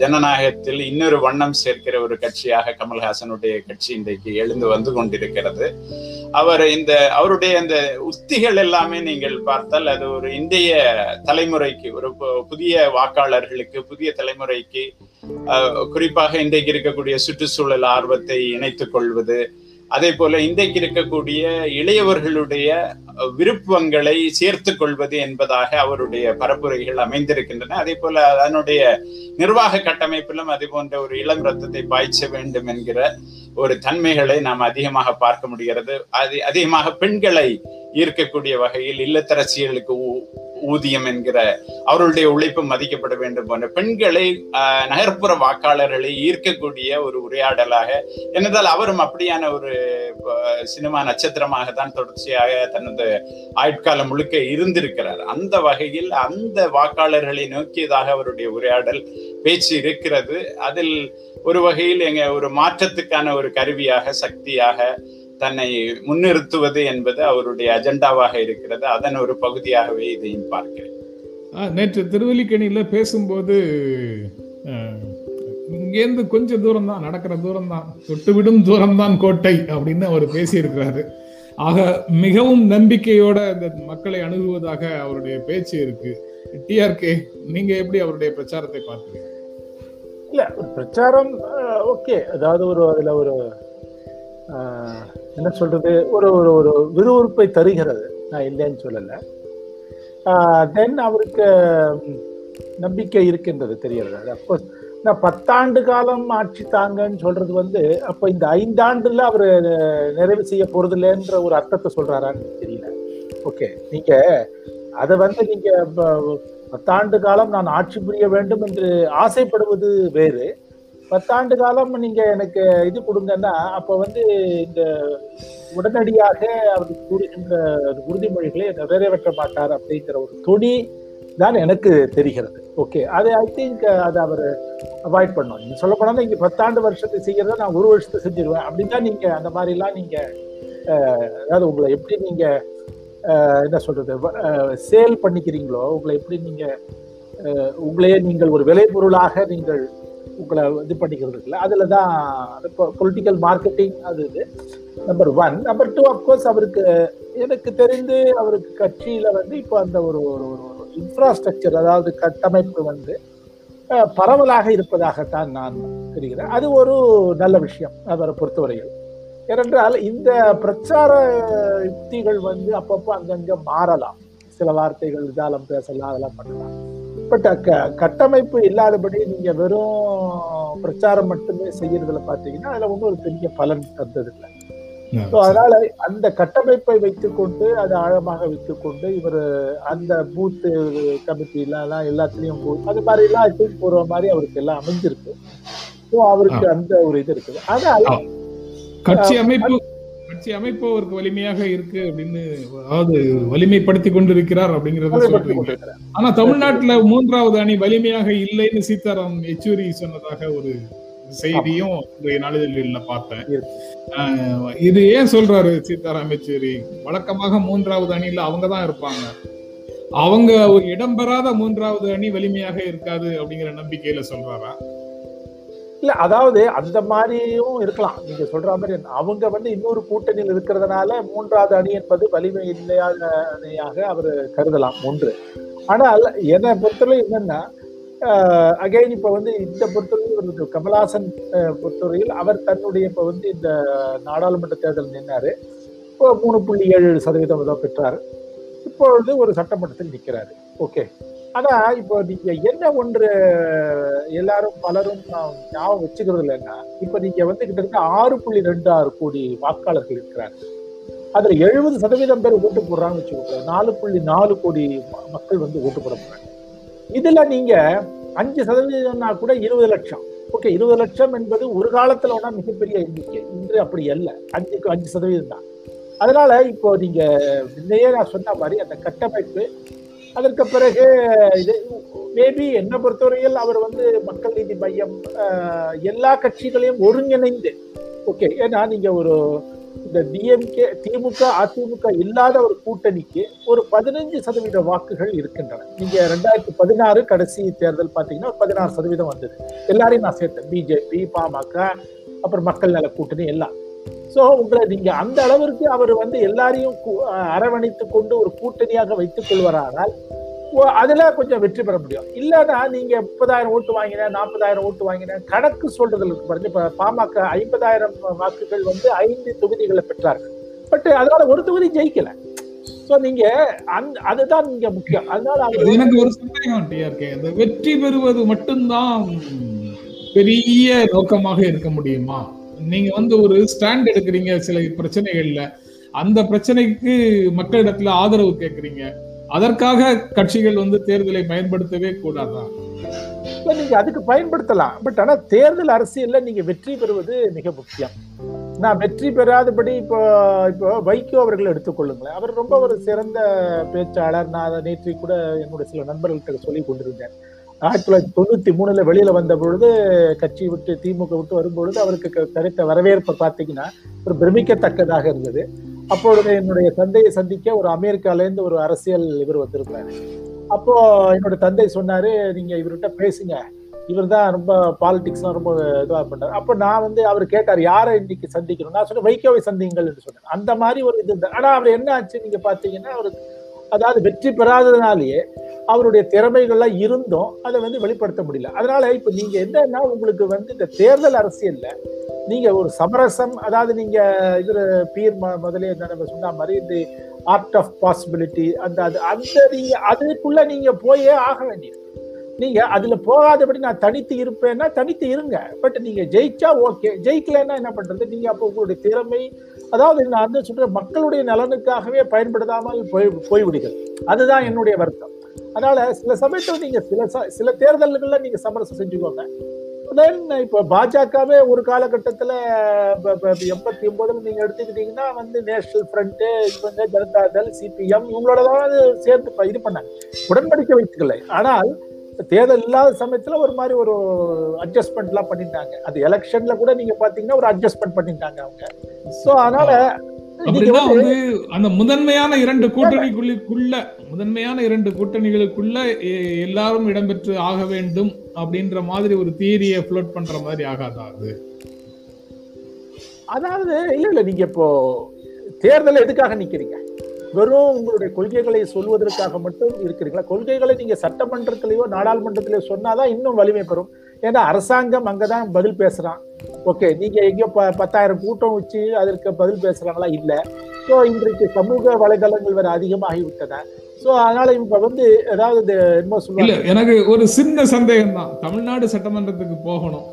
ஜனநாயகத்தில் இன்னொரு வண்ணம் சேர்க்கிற ஒரு கட்சியாக கமல்ஹாசனுடைய கட்சி இன்றைக்கு எழுந்து வந்து கொண்டிருக்கிறது. அவர் இந்த அவருடைய அந்த உத்திகள் எல்லாமே நீங்கள் பார்த்தால் அது ஒரு இந்திய தலைமுறைக்கு ஒரு புதிய வாக்காளர்களுக்கு புதிய தலைமுறைக்கு குறிப்பாக இன்றைக்கு இருக்கக்கூடிய சுற்றுச்சூழல் ஆர்வத்தை இணைத்துக் கொள்வது அதே போல இன்றைக்கு இருக்கக்கூடிய இளையவர்களுடைய விருப்பங்களை சேர்த்து கொள்வது என்பதாக அவருடைய பரப்புரைகள் அமைந்திருக்கின்றன. அதே போல அதனுடைய நிர்வாக கட்டமைப்பிலும் அது போன்ற ஒரு இளம் ரத்தத்தை பாய்ச்ச வேண்டும் என்கிற ஒரு தன்மைகளை நாம் அதிகமாக பார்க்க முடிகிறது. அது அதிகமாக பெண்களை ஈர்க்கக்கூடிய வகையில் இல்லத்தரசிகளுக்கு ஊதியம் என்கிற அவர்களுடைய உழைப்பு மதிக்கப்பட வேண்டும் போன்ற பெண்களை நகர்ப்புற வாக்காளர்களை ஈர்க்கக்கூடிய ஒரு உரையாடலாக என்னதால் அவரும் அப்படியான ஒரு சினிமா நட்சத்திரமாக தான் தொடர்ச்சியாக தனது ஆயுட்காலம் முழுக்க இருந்திருக்கிறார். அந்த வகையில் அந்த வாக்காளர்களை நோக்கியதாக அவருடைய உரையாடல் பேச்சு இருக்கிறது. அதில் ஒரு வகையில் எங்க ஒரு மாற்றத்துக்கான ஒரு கருவியாக சக்தியாக தன்னை முன்னிறுத்துவது என்பது அவருடைய அஜெண்டாவாக இருக்கிறது. அதன் ஒரு பகுதியாகவே இதையும் பார்க்கிறேன். நேற்று திருவல்லிக்கணியில் பேசும்போது இங்கேருந்து கொஞ்சம் தூரம் தான் நடக்கிற தூரம் தான் தொட்டுவிடும் தூரம் தான் கோட்டை அப்படின்னு அவர் பேசியிருக்கிறாரு. ஆக மிகவும் நம்பிக்கையோட இந்த மக்களை அணுகுவதாக அவருடைய பேச்சு இருக்கு. டிஆர்கே நீங்க எப்படி அவருடைய பிரச்சாரத்தை பார்க்குறீங்க? இல்ல பிரச்சாரம் ஓகே. அதாவது ஒரு அதுல ஒரு என்ன சொல்றது? ஒரு ஒரு ஒரு விறுவிறுப்பை தருகிறது. நான் இல்லைன்னு சொல்லலை. தென் அவருக்கு நம்பிக்கை இருக்கின்றது தெரியறது. அப்கோர்ஸ் நான் பத்தாண்டு காலம் ஆட்சி தாங்கன்னு சொல்றது வந்து அப்போ இந்த ஐந்தாண்டுல அவர் நிறைவு செய்ய போறதில்லைன்ற ஒரு அர்த்தத்தை சொல்றாரான்னு தெரியல. ஓகே நீங்க அதை வந்து நீங்க பத்தாண்டு காலம் நான் ஆட்சி புரிய வேண்டும் என்று ஆசைப்படுவது வேறு. பத்தாண்டு காலம் நீங்க எனக்கு இது கொடுங்கன்னா அப்ப வந்து இந்த உடனடியாக அவர் கூறுகின்ற உறுதிமொழிகளை நிறைவேற்ற மாட்டார் அப்படிங்கிற ஒரு துணி தான் எனக்கு தெரிகிறது. ஓகே அது ஐ திங்க் அதை அவர் அவாய்ட் பண்ணோம் நீங்க சொல்ல போனா இங்க பத்தாண்டு வருஷத்தை செய்யறத நான் ஒரு வருஷத்தை செஞ்சிருவேன். அப்படின்னா நீங்க அந்த மாதிரிலாம் நீங்க அதாவது உங்களை எப்படி நீங்க என்ன சொல்றது? சேல் பண்ணிக்கிறீங்களோ உங்களை எப்படி நீங்க உங்களையே நீங்கள் ஒரு விளைபொருளாக நீங்கள் உங்களை இது பண்ணிக்கிறது இருக்குல்ல அதில் தான் பொலிட்டிக்கல் மார்க்கெட்டிங் அது இது. Number one number two of course அவருக்கு எனக்கு தெரிந்து அவருக்கு கட்சியில் வந்து இப்போ அந்த ஒரு ஒரு ஒரு இன்ஃப்ராஸ்ட்ரக்சர் அதாவது கட்டமைப்பு வந்து பரவலாக இருப்பதாகத்தான் நான் தெரிகிறேன். அது ஒரு நல்ல விஷயம் அவரை பொறுத்தவரையில். ஏனென்றால் இந்த பிரச்சார யுக்திகள் வந்து அப்பப்போ அங்கங்க மாறலாம். சில வார்த்தைகள் இதாலம் பேசலாம் அதெல்லாம் பண்ணலாம். பட் கட்டமைப்பு இல்லாதபடி நீங்க வெறும் பிரச்சாரம் மட்டுமே செய்யறதுல பாத்தீங்கன்னா அதுல ஒன்றும் ஒரு பெரிய பலன் தந்தது இல்லை அதனால அந்த கட்டமைப்பை வைத்துக்கொண்டு அதை ஆழமாக வைத்துக்கொண்டு இவர் அந்த பூத் கமிட்டில எல்லாம் எல்லாத்துலயும் அது மாதிரி எல்லாம் போற மாதிரி அவருக்கு எல்லாம் அமைஞ்சிருக்கு. ஸோ அவருக்கு அந்த ஒரு இது இருக்குது. ஆனால் கட்சி அமைப்பு கட்சி அமைப்பு அவருக்கு வலிமையாக இருக்கு அப்படின்னு அதாவது வலிமைப்படுத்தி கொண்டிருக்கிறார் அப்படிங்கறத சொல்றீங்க. ஆனா தமிழ்நாட்டுல மூன்றாவது அணி வலிமையாக இல்லைன்னு சீதாராம் யெச்சூரி சொன்னதாக ஒரு செய்தியும் இன்றைய நாளிதழில் பார்த்தேன். இது ஏன் சொல்றாரு சீதாராம் யெச்சூரி? வழக்கமாக மூன்றாவது அணியில அவங்க தான் இருப்பாங்க. அவங்க ஒரு இடம்பெறாத மூன்றாவது அணி வலிமையாக இருக்காது அப்படிங்கிற நம்பிக்கையில சொல்றாரா? இல்ல அதாவது அந்த மாதிரியும் இருக்கலாம். நீங்க சொல்ற மாதிரி அவங்க வந்து இன்னொரு கூட்டணியில் இருக்கிறதுனால மூன்றாவது அணி என்பது வலிமை இல்லையாத அணியாக அவர் கருதலாம் ஒன்று. ஆனால் என்னை பொறுத்தவரை என்னன்னா அகைன் இப்ப வந்து இந்த பொறுத்தவரை கமலாசன் பொறுத்தவரையில் அவர் தன்னுடைய இப்ப வந்து இந்த நாடாளுமன்ற தேர்தல் நின்னாரு. இப்போ மூணு புள்ளி ஏழு சதவீதம் தான் இப்பொழுது ஒரு சட்டமன்றத்தில் நிற்கிறாரு ஓகே. ஆனா இப்போ நீங்க என்ன ஒன்று எல்லாரும் பலரும் ஞாபகம் வச்சுக்கிறது இல்லைன்னா இப்ப நீங்க வந்து கிட்டத்தட்ட ஆறு புள்ளி ரெண்டு ஆறு கோடி வாக்காளர்கள் இருக்கிறாங்க. அதுல எழுபது சதவீதம் பேர் ஓட்டு போடுறாங்கன்னு வச்சுக்கோங்க நாலு புள்ளி நாலு கோடி மக்கள் வந்து ஓட்டு போட போறாங்க. இதுல நீங்க அஞ்சு சதவீதம்னா கூட இருபது லட்சம். ஓகே இருபது லட்சம் என்பது ஒரு காலத்துல ஒன்னா மிகப்பெரிய எண்ணிக்கை. இன்று அப்படி அல்ல. அஞ்சுக்கு அஞ்சு சதவீதம் தான் அதனால இப்போ நீங்க முன்னையே நான் சொன்ன மாதிரி அந்த கட்டமைப்பு அதற்கு பிறகு இது மேபி என்னை பொறுத்தவரையில் அவர் வந்து மக்கள் நீதி மையம் எல்லா கட்சிகளையும் ஒருங்கிணைந்து ஓகே ஏன்னா நீங்க ஒரு இந்த டிஎம்கே திமுக அதிமுக இல்லாத ஒரு கூட்டணிக்கு ஒரு பதினஞ்சு சதவீத வாக்குகள் இருக்கின்றன. நீங்க ரெண்டாயிரத்தி பதினாறு கடைசி தேர்தல் பார்த்தீங்கன்னா ஒரு பதினாறு சதவீதம் வந்தது. எல்லாரையும் நான் சேர்த்தேன். பிஜேபி பாமக அப்புறம் மக்கள் நல கூட்டணி எல்லாம். ஸோ உங்களை நீங்க அந்த அளவிற்கு அவர் வந்து எல்லாரையும் அரவணைத்து கொண்டு ஒரு கூட்டணியாக வைத்துக் கொள்வாரானால் அதுல கொஞ்சம் வெற்றி பெற முடியும். இல்லைன்னா நீங்க முப்பதாயிரம் ஓட்டு வாங்கினேன் நாற்பதாயிரம் ஓட்டு வாங்கினேன் கணக்கு சொல்றதுல இருக்கு பாருங்க. இப்ப பாமக ஐம்பதாயிரம் வாக்குகள் வந்து ஐந்து தொகுதிகளை பெற்றார்கள். பட் அதனால ஒரு தொகுதி ஜெயிக்கல. சோ நீங்க அந்த அதுதான் இங்க முக்கியம். அதனால அது எனக்கு ஒரு சந்தேகம் வெற்றி பெறுவது மட்டும்தான் பெரிய நோக்கமாக இருக்க முடியுமா? நீங்க வந்து ஒரு ஸ்டாண்ட் எடுக்கிறீங்க சில பிரச்சனைகள்ல. அந்த பிரச்சனைக்கு மக்களிடத்துல ஆதரவு கேட்கறீங்க அதற்காக கட்சிகள் வந்து தேர்தலை பயன்படுத்தவே கூடாதான் இப்ப நீங்க அதுக்கு பயன்படுத்தலாம். பட் ஆனா தேர்தல் அரசியல்ல நீங்க வெற்றி பெறுவது மிக முக்கியம். நான் வெற்றி பெறாதபடி இப்போ இப்போ வைகோ அவர்கள் எடுத்துக்கொள்ளுங்களேன் அவர் ரொம்ப ஒரு சிறந்த பேச்சாளர். நான் அதை நேற்று கூட என்னுடைய சில நண்பர்கள்ட்ட சொல்லி கொண்டிருந்தேன். ஆயிரத்தி தொள்ளாயிரத்தி தொண்ணூத்தி மூணுல வெளியில வந்த பொழுது கட்சி விட்டு திமுக விட்டு வரும்பொழுது அவருக்கு க- கிடைத்த வரவேற்பை பார்த்தீங்கன்னா ஒரு பிரமிக்கத்தக்கதாக இருந்தது. அப்பொழுது என்னுடைய தந்தையை சந்திக்க ஒரு அமெரிக்கால இருந்து ஒரு அரசியல் இவர் வந்திருந்தாரு. அப்போ என்னோட தந்தை சொன்னாரு நீங்க இவர்கிட்ட பேசுங்க. இவர் தான் ரொம்ப பாலிடிக்ஸ்லாம் ரொம்ப இதுவாக பண்ணாரு. அப்போ நான் வந்து அவர் கேட்டார் யாரை இன்னைக்கு சந்திக்கணும்? நான் சொன்னேன் வைகோவை சந்திங்கள் என்று சொன்னேன். அந்த மாதிரி ஒரு இது இருந்தது. ஆனால் அவர் என்ன ஆச்சு நீங்க பார்த்தீங்கன்னா அவருக்கு அதாவது வெற்றி பெறாததுனாலேயே அவருடைய திறமைகள்லாம் இருந்தும் அதை வந்து வெளிப்படுத்த முடியல. அதனால இப்போ நீங்க என்னன்னா உங்களுக்கு வந்து இந்த தேர்தல் அரசியல்ல நீங்க ஒரு சமரசம் அதாவது நீங்க இதுல பீர் ம- முதலே நம்ம சொன்ன மாதிரி இந்த ஆர்ட் ஆஃப் பாசிபிலிட்டி அந்த அது அந்த நீங்க அதுக்குள்ள நீங்க போயே ஆக வேண்டியது. நீங்க அதுல போகாதபடி நான் தனித்து இருப்பேன்னா தனித்து இருங்க. பட் நீங்க ஜெயிச்சா ஓகே. ஜெயிக்கலைன்னா என்ன பண்றது? நீங்க அப்போ உங்களுடைய திறமை அதாவது நான் வந்து சொல்றேன் மக்களுடைய நலனுக்காகவே பயன்படுத்தாமல் போய் போய்விடுகிறது. அதுதான் என்னுடைய வருத்தம். அதனால சில சமயத்தில் நீங்க சில ச- சில தேர்தல்கள்ல நீங்க சமரசம் செஞ்சுக்கோங்க. தென் இப்போ பாஜகவே ஒரு காலகட்டத்தில் எண்பத்தி ஒன்பதுல நீங்க எடுத்துக்கிட்டீங்கன்னா வந்து நேஷனல் ஃப்ரண்ட் இவங்க ஜனதாதள் சிபிஎம் இவங்களோட தான் அது சேர்த்து ப- இது பண்ணாங்க. உடன்படிக்கை வைத்துக்கல. ஆனால் தேர்தல் இல்லாத சமயத்துல ஒரு மாதிரி ஒரு அட்ஜஸ்ட்மெண்ட் எல்லாம் பண்ணிட்டாங்க. அது எலெக்ஷன்ல கூட நீங்க பாத்தீங்கன்னா ஒரு அட்ஜஸ்ட்மெண்ட் பண்ணிட்டாங்க அவங்க. சோ அதனால வந்து அந்த முதன்மையான இரண்டு கூட்டணிக்குள்ளுக்குள்ள முதன்மையான இரண்டு கூட்டணிகளுக்குள்ள எல்லாரும் இடம்பெற்று ஆக வேண்டும் அப்படின்ற மாதிரி ஒரு தியரியை ஃப்ளோட் பண்ற மாதிரி ஆகாதா அது? அதாவது இல்ல இல்ல நீங்க இப்போ தேர்தல் எதுக்காக நிக்கிறீங்க? வெறும் உங்களுடைய கொள்கைகளை சொல்வதற்காக மட்டும் இருக்கிறீங்களா? கொள்கைகளை நீங்க சட்டமன்றத்திலேயோ நாடாளுமன்றத்திலேயோ சொன்னாதான் இன்னும் வலிமை பெறும். ஏன்னா அரசாங்கம் அங்கதான் பதில் பேசுறான். ஓகே நீங்க எங்கேயோ ப பத்தாயிரம் கூட்டம் வச்சு அதற்கு பதில் பேசுறாங்களா? இல்லை. ஸோ இன்றைக்கு சமூக வலைதளங்கள் வேற அதிகமாகி விட்டன ஸோ அதனால இப்ப வந்து ஏதாவது என்ன என்னமோ சொல்லுவாங்க. எனக்கு ஒரு சின்ன சந்தேகம் தான் தமிழ்நாடு சட்டமன்றத்துக்கு போகணும்.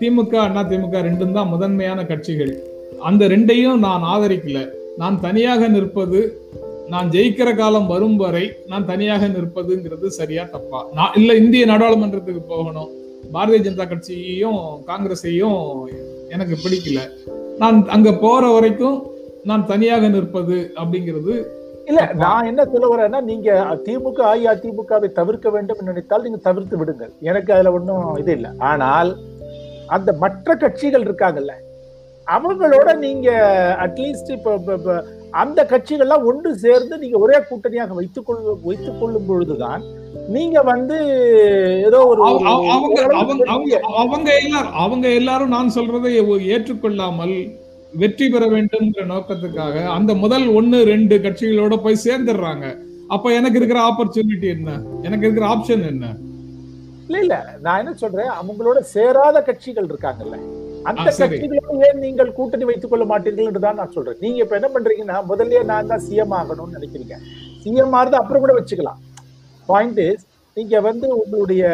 திமுக அண்ணா திமுக ரெண்டும் தான் முதன்மையான கட்சிகள். அந்த ரெண்டையும் நான் ஆதரிக்கல. நான் தனியாக நிற்பது நான் ஜெயிக்கிற காலம் வரும் வரை நான் தனியாக நிற்பதுங்கிறது சரியா தப்பா? நான் இல்ல இந்திய நாடாளுமன்றத்துக்கு போகணும். பாரதிய ஜனதா கட்சியையும் காங்கிரஸையும் எனக்கு பிடிக்கல. நான் அங்க போற வரைக்கும் நான் தனியாக நிற்பது அப்படிங்கிறது இல்ல நான் என்ன சொல்ல வரேன்னா நீங்க திமுக அஇஅதிமுகவை தவிர்க்க வேண்டும் நினைத்தால் நீங்க தவிர்த்து விடுங்கள். எனக்கு அதுல ஒண்ணும் இது இல்லை. ஆனால் அந்த மற்ற கட்சிகள் இருக்காங்கல்ல அவங்களோட நீங்க அட்லீஸ்ட் இப்ப அந்த கட்சிகள்லாம் ஒன்று சேர்ந்து நீங்க ஒரே கூட்டணியாக வைத்துக் கொள்ள வைத்துக் கொள்ளும் பொழுதுதான் நீங்க வந்து ஏதோ ஒரு அவ- அவ- அவங்க அவங்க எல்லாரும் அவங்க எல்லாரும் நான் சொல்றதை ஏற்றுக்கொள்ளாமல் வெற்றி பெற வேண்டும்ங்கிற நோக்கத்துக்காக அந்த முதல் ஒண்ணு ரெண்டு கட்சிகளோட போய் சேர்ந்துடுறாங்க. அப்ப எனக்கு இருக்கிற ஆப்பர்ச்சுனிட்டி என்ன? எனக்கு இருக்கிற ஆப்ஷன் என்ன? இல்ல இல்ல. நான் என்ன சொல்றேன்? அவங்களோட சேராத கட்சிகள் இருக்காங்கல்ல. அந்த. கட்சிகளோட ஏன் நீங்கள் கூட்டணி வைத்துக் கொள்ள மாட்டீர்கள் என்று தான் நான் சொல்றேன். நீங்க இப்ப என்ன பண்றீங்கன்னா முதல்லயே நான் தான் சிஎம் ஆகணும்னு நினைக்கிறீங்க. சிஎம் ஆறுது அப்புறம் கூட வச்சுக்கலாம். பாயிண்ட் இஸ் நீங்க வந்து உங்களுடைய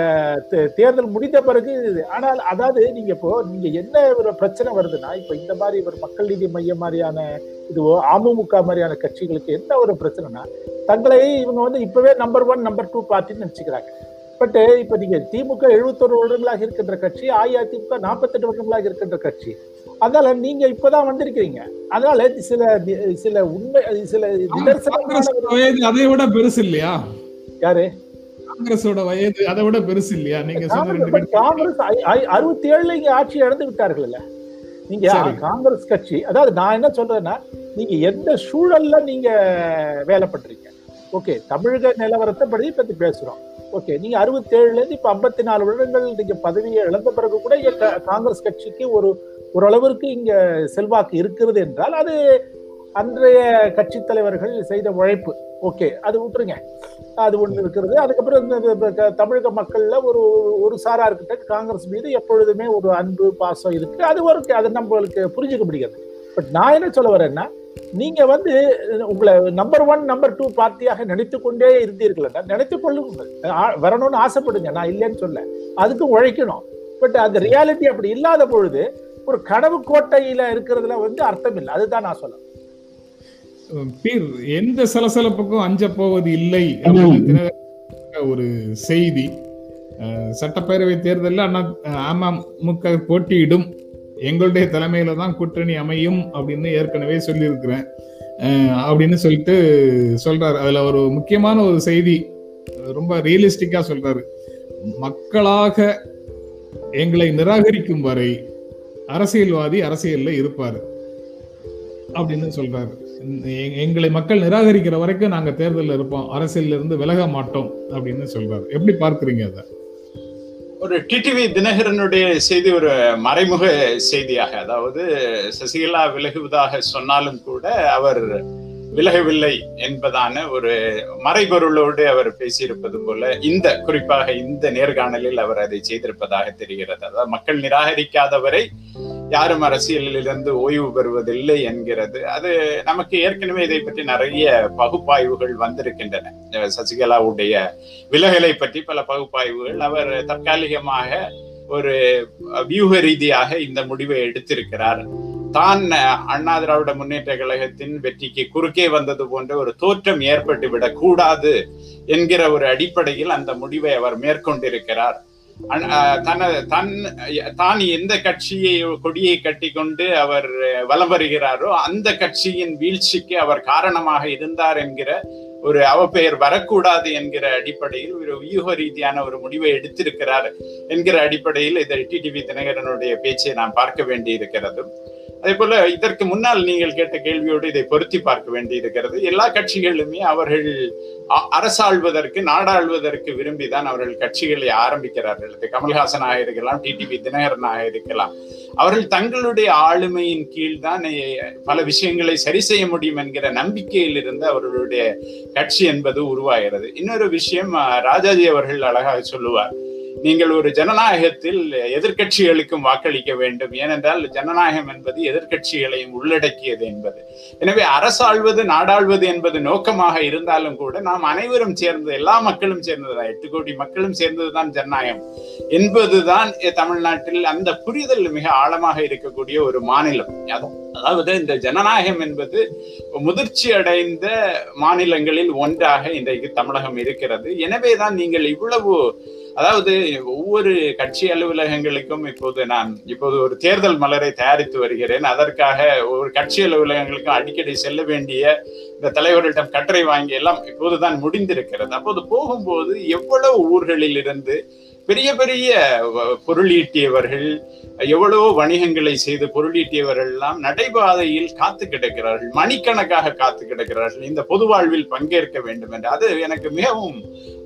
தேர்தல் முடிந்த பிறகு ஆனால் அதாவது நீங்க இப்போ நீங்க என்ன ஒரு பிரச்சனை வருதுன்னா இப்ப இந்த மாதிரி ஒரு மக்கள் நீதி மையம் மாதிரியான இதுவோ அமமுக மாதிரியான கட்சிகளுக்கு என்ன ஒரு பிரச்சனைனா தங்களை இவங்க வந்து இப்பவே நம்பர் ஒன் நம்பர் டூ பார்ட்டின்னு நினைச்சுக்கிறாங்க. பட் இப்ப நீங்க திமுக 71 வருடங்களாக இருக்கின்ற கட்சி அஇஅதிமுக 48 வருடங்களாக இருக்கின்ற கட்சி. அதனால நீங்க இப்பதான் வந்திருக்கிறீங்க. அதனால சில சில உண்மை சில வயது அதை விட பெருசு இல்லையா? யாரு? காங்கிரஸோட வயது அதை விட பெருசு இல்லையா? நீங்க காங்கிரஸ் அறுபத்தி ஏழுல இங்க ஆட்சி இழந்து விட்டார்கள் இல்ல நீங்க. காங்கிரஸ் கட்சி அதாவது நான் என்ன சொல்றேன்னா நீங்க எந்த சூழல்ல நீங்க வேலை பண்றீங்க? ஓகே தமிழக நிலவரத்தை படி பத்தி பேசுறோம். ஓகே நீங்க அறுபத்தேழுலேருந்து இப்போ இருந்து இப்ப ஐம்பத்தி நாலு வருடங்கள் நீங்க பதவியை இழந்த பிறகு கூட இங்க காங்கிரஸ் கட்சிக்கு ஒரு ஓரளவிற்கு இங்க செல்வாக்கு இருக்கிறது என்றால் அது அன்றைய கட்சி தலைவர்கள் செய்த உழைப்பு. ஓகே அது விட்டுருங்க. அது ஒண்ணு இருக்கிறது. அதுக்கப்புறம் இந்த க- தமிழக மக்கள்ல ஒரு ஒரு சாரா இருக்கிட்ட காங்கிரஸ் மீது எப்பொழுதுமே ஒரு அன்பு பாசம் இருக்கு. அது ஒரு அது நம்மளுக்கு புரிஞ்சுக்க முடியாது பட் நான் என்ன சொல்ல வரேன்னா நீங்க வந்து உங்களை நம்பர் ஒன் நம்பர் டூ பார்ட்டியாக நினைத்து கொண்டே இருந்தீர்கள் நினைத்துக் கொள்ளுங்கள். ஆ- வரணும்னு ஆசைப்படுங்க நான் இல்லைன்னு சொல்ல. அதுக்கும் உழைக்கணும். பட் அந்த ரியாலிட்டி அப்படி இல்லாத பொழுது ஒரு கனவு கோட்டையில இருக்கிறதுல வந்து அர்த்தம் இல்லை. அதுதான் நான் சொல்ல பீர் எந்த சலசலப்புக்கும் அஞ்ச போவது இல்லை ஒரு செய்தி. சட்டப்பேரவை தேர்தலில் அண்ணா அமமுக போட்டியிடும். எங்களுடைய தலைமையில தான் கூட்டணி அமையும் அப்படின்னு ஏற்கனவே சொல்லியிருக்கிறேன். அப்படின்னு சொல்லிட்டு சொல்றாரு. அதுல ஒரு முக்கியமான ஒரு செய்தி ரொம்ப ரியலிஸ்டிக்கா சொல்றாரு. மக்களாக எங்களை நிராகரிக்கும் வரை அரசியல்வாதி அரசியல்ல இருப்பாரு அப்படின்னு சொல்றாரு. எங்களை மக்கள் நிராகரிக்கிற வரைக்கும் நாங்க தேர்தலில் இருப்போம் அரசியல்ல இருந்து விலக மாட்டோம் அப்படின்னு சொல்றாரு. எப்படி பார்க்குறீங்க அதை? ஒரு டிடிவி தினகரனுடைய செய்தி ஒரு மறைமுக செய்தியாக அதாவது சசிகலா விலகுவதாக சொன்னாலும் கூட அவர் விலகவில்லை என்பதான ஒரு மறைபொருளோடு அவர் பேசியிருப்பது போல இந்த குறிப்பாக இந்த நேர்காணலில் அவர் அதை செய்திருப்பதாக தெரிகிறது. அதாவது மக்கள் நிராகரிக்காதவரை யாரும் அரசியலில் இருந்து ஓய்வு பெறுவதில்லை என்கிறது. அது நமக்கு ஏற்கனவே இதை பற்றி நிறைய பகுப்பாய்வுகள் வந்திருக்கின்றன. சசிகலாவுடைய விலகலை பற்றி பல பகுப்பாய்வுகள். அவர் தற்காலிகமாக ஒரு வியூக ரீதியாக இந்த முடிவை எடுத்திருக்கிறார். தான் அண்ணா திராவிட முன்னேற்ற கழகத்தின் வெற்றிக்கு குறுக்கே வந்தது போன்ற ஒரு தோற்றம் ஏற்பட்டு விடக்கூடாது என்கிற ஒரு அடிப்படையில் அந்த முடிவை அவர் மேற்கொண்டிருக்கிறார். தன் தான் எந்த கட்சியை கொடியை கட்டிக்கொண்டு அவர் வலம் வருகிறாரோ அந்த கட்சியின் வீழ்ச்சிக்கு அவர் காரணமாக இருந்தார் என்கிற ஒரு அவப்பெயர் வரக்கூடாது என்கிற அடிப்படையில் ஒரு வியூக ரீதியான ஒரு முடிவை எடுத்திருக்கிறார் என்கிற அடிப்படையில் இதை டிடிவி தினகரனுடைய பேச்சை நாம் பார்க்க வேண்டி இருக்கிறது அதே போல இதற்கு முன்னால் நீங்கள் கேட்ட கேள்வியோடு இதை பொருத்தி பார்க்க வேண்டியிருக்கிறது. எல்லா கட்சிகளுமே அவர்கள் அரசாள்வதற்கு நாடாள்வதற்கு விரும்பிதான் அவர்கள் கட்சிகளை ஆரம்பிக்கிறார்கள். அது கமல்ஹாசனாக இருக்கலாம் தினகரன் தினகரனாக இருக்கலாம் அவர்கள் தங்களுடைய ஆளுமையின் கீழ் தான் பல விஷயங்களை சரி செய்ய முடியும் என்கிற நம்பிக்கையில் இருந்து அவர்களுடைய கட்சி என்பது உருவாகிறது. இன்னொரு விஷயம் ராஜாஜி அவர்கள் அழகாக சொல்லுவார். நீங்கள் ஒரு ஜனநாயகத்தில் எதிர்க்கட்சிகளுக்கும் வாக்களிக்க வேண்டும். ஏனென்றால் ஜனநாயகம் என்பது எதிர்கட்சிகளையும் உள்ளடக்கியது என்பது. எனவே அரசாள்வது நாடாள்வது என்பது நோக்கமாக இருந்தாலும் கூட நாம் அனைவரும் சேர்ந்து எல்லா மக்களும் சேர்ந்ததுதான் எட்டு கோடி மக்களும் சேர்ந்ததுதான் ஜனநாயகம் என்பதுதான் தமிழ்நாட்டில் அந்த புரிதல் மிக ஆழமாக இருக்கக்கூடிய ஒரு மாநிலம். அது- அதாவது இந்த ஜனநாயகம் என்பது முதிர்ச்சி அடைந்த மாநிலங்களில் ஒன்றாக இன்றைக்கு தமிழகம் இருக்கிறது. எனவேதான் நீங்கள் இவ்வளவு அதாவது ஒவ்வொரு கட்சி அலுவலகங்களுக்கும் இப்போது நான் இப்போது ஒரு தேர்தல் மலரை தயாரித்து வருகிறேன். அதற்காக ஒரு கட்சி அலுவலகங்களுக்கும் அடிக்கடி செல்ல வேண்டிய இந்த தலைவர்களிடம் கட்டுரை வாங்கி எல்லாம் இப்போதுதான் முடிந்திருக்கிறது. அப்போது போகும்போது எவ்வளவு ஊர்களில் இருந்து பெரிய பெரிய பொருளீட்டியவர்கள் எவ்வளவோ வணிகங்களை செய்து பொருளீட்டியவர்கள் எல்லாம் நடைபாதையில் காத்து கிடக்கிறார்கள். மணிக்கணக்காக காத்து கிடக்கிறார்கள். இந்த பொது வாழ்வில் பங்கேற்க வேண்டும் என்று. அது எனக்கு மிகவும்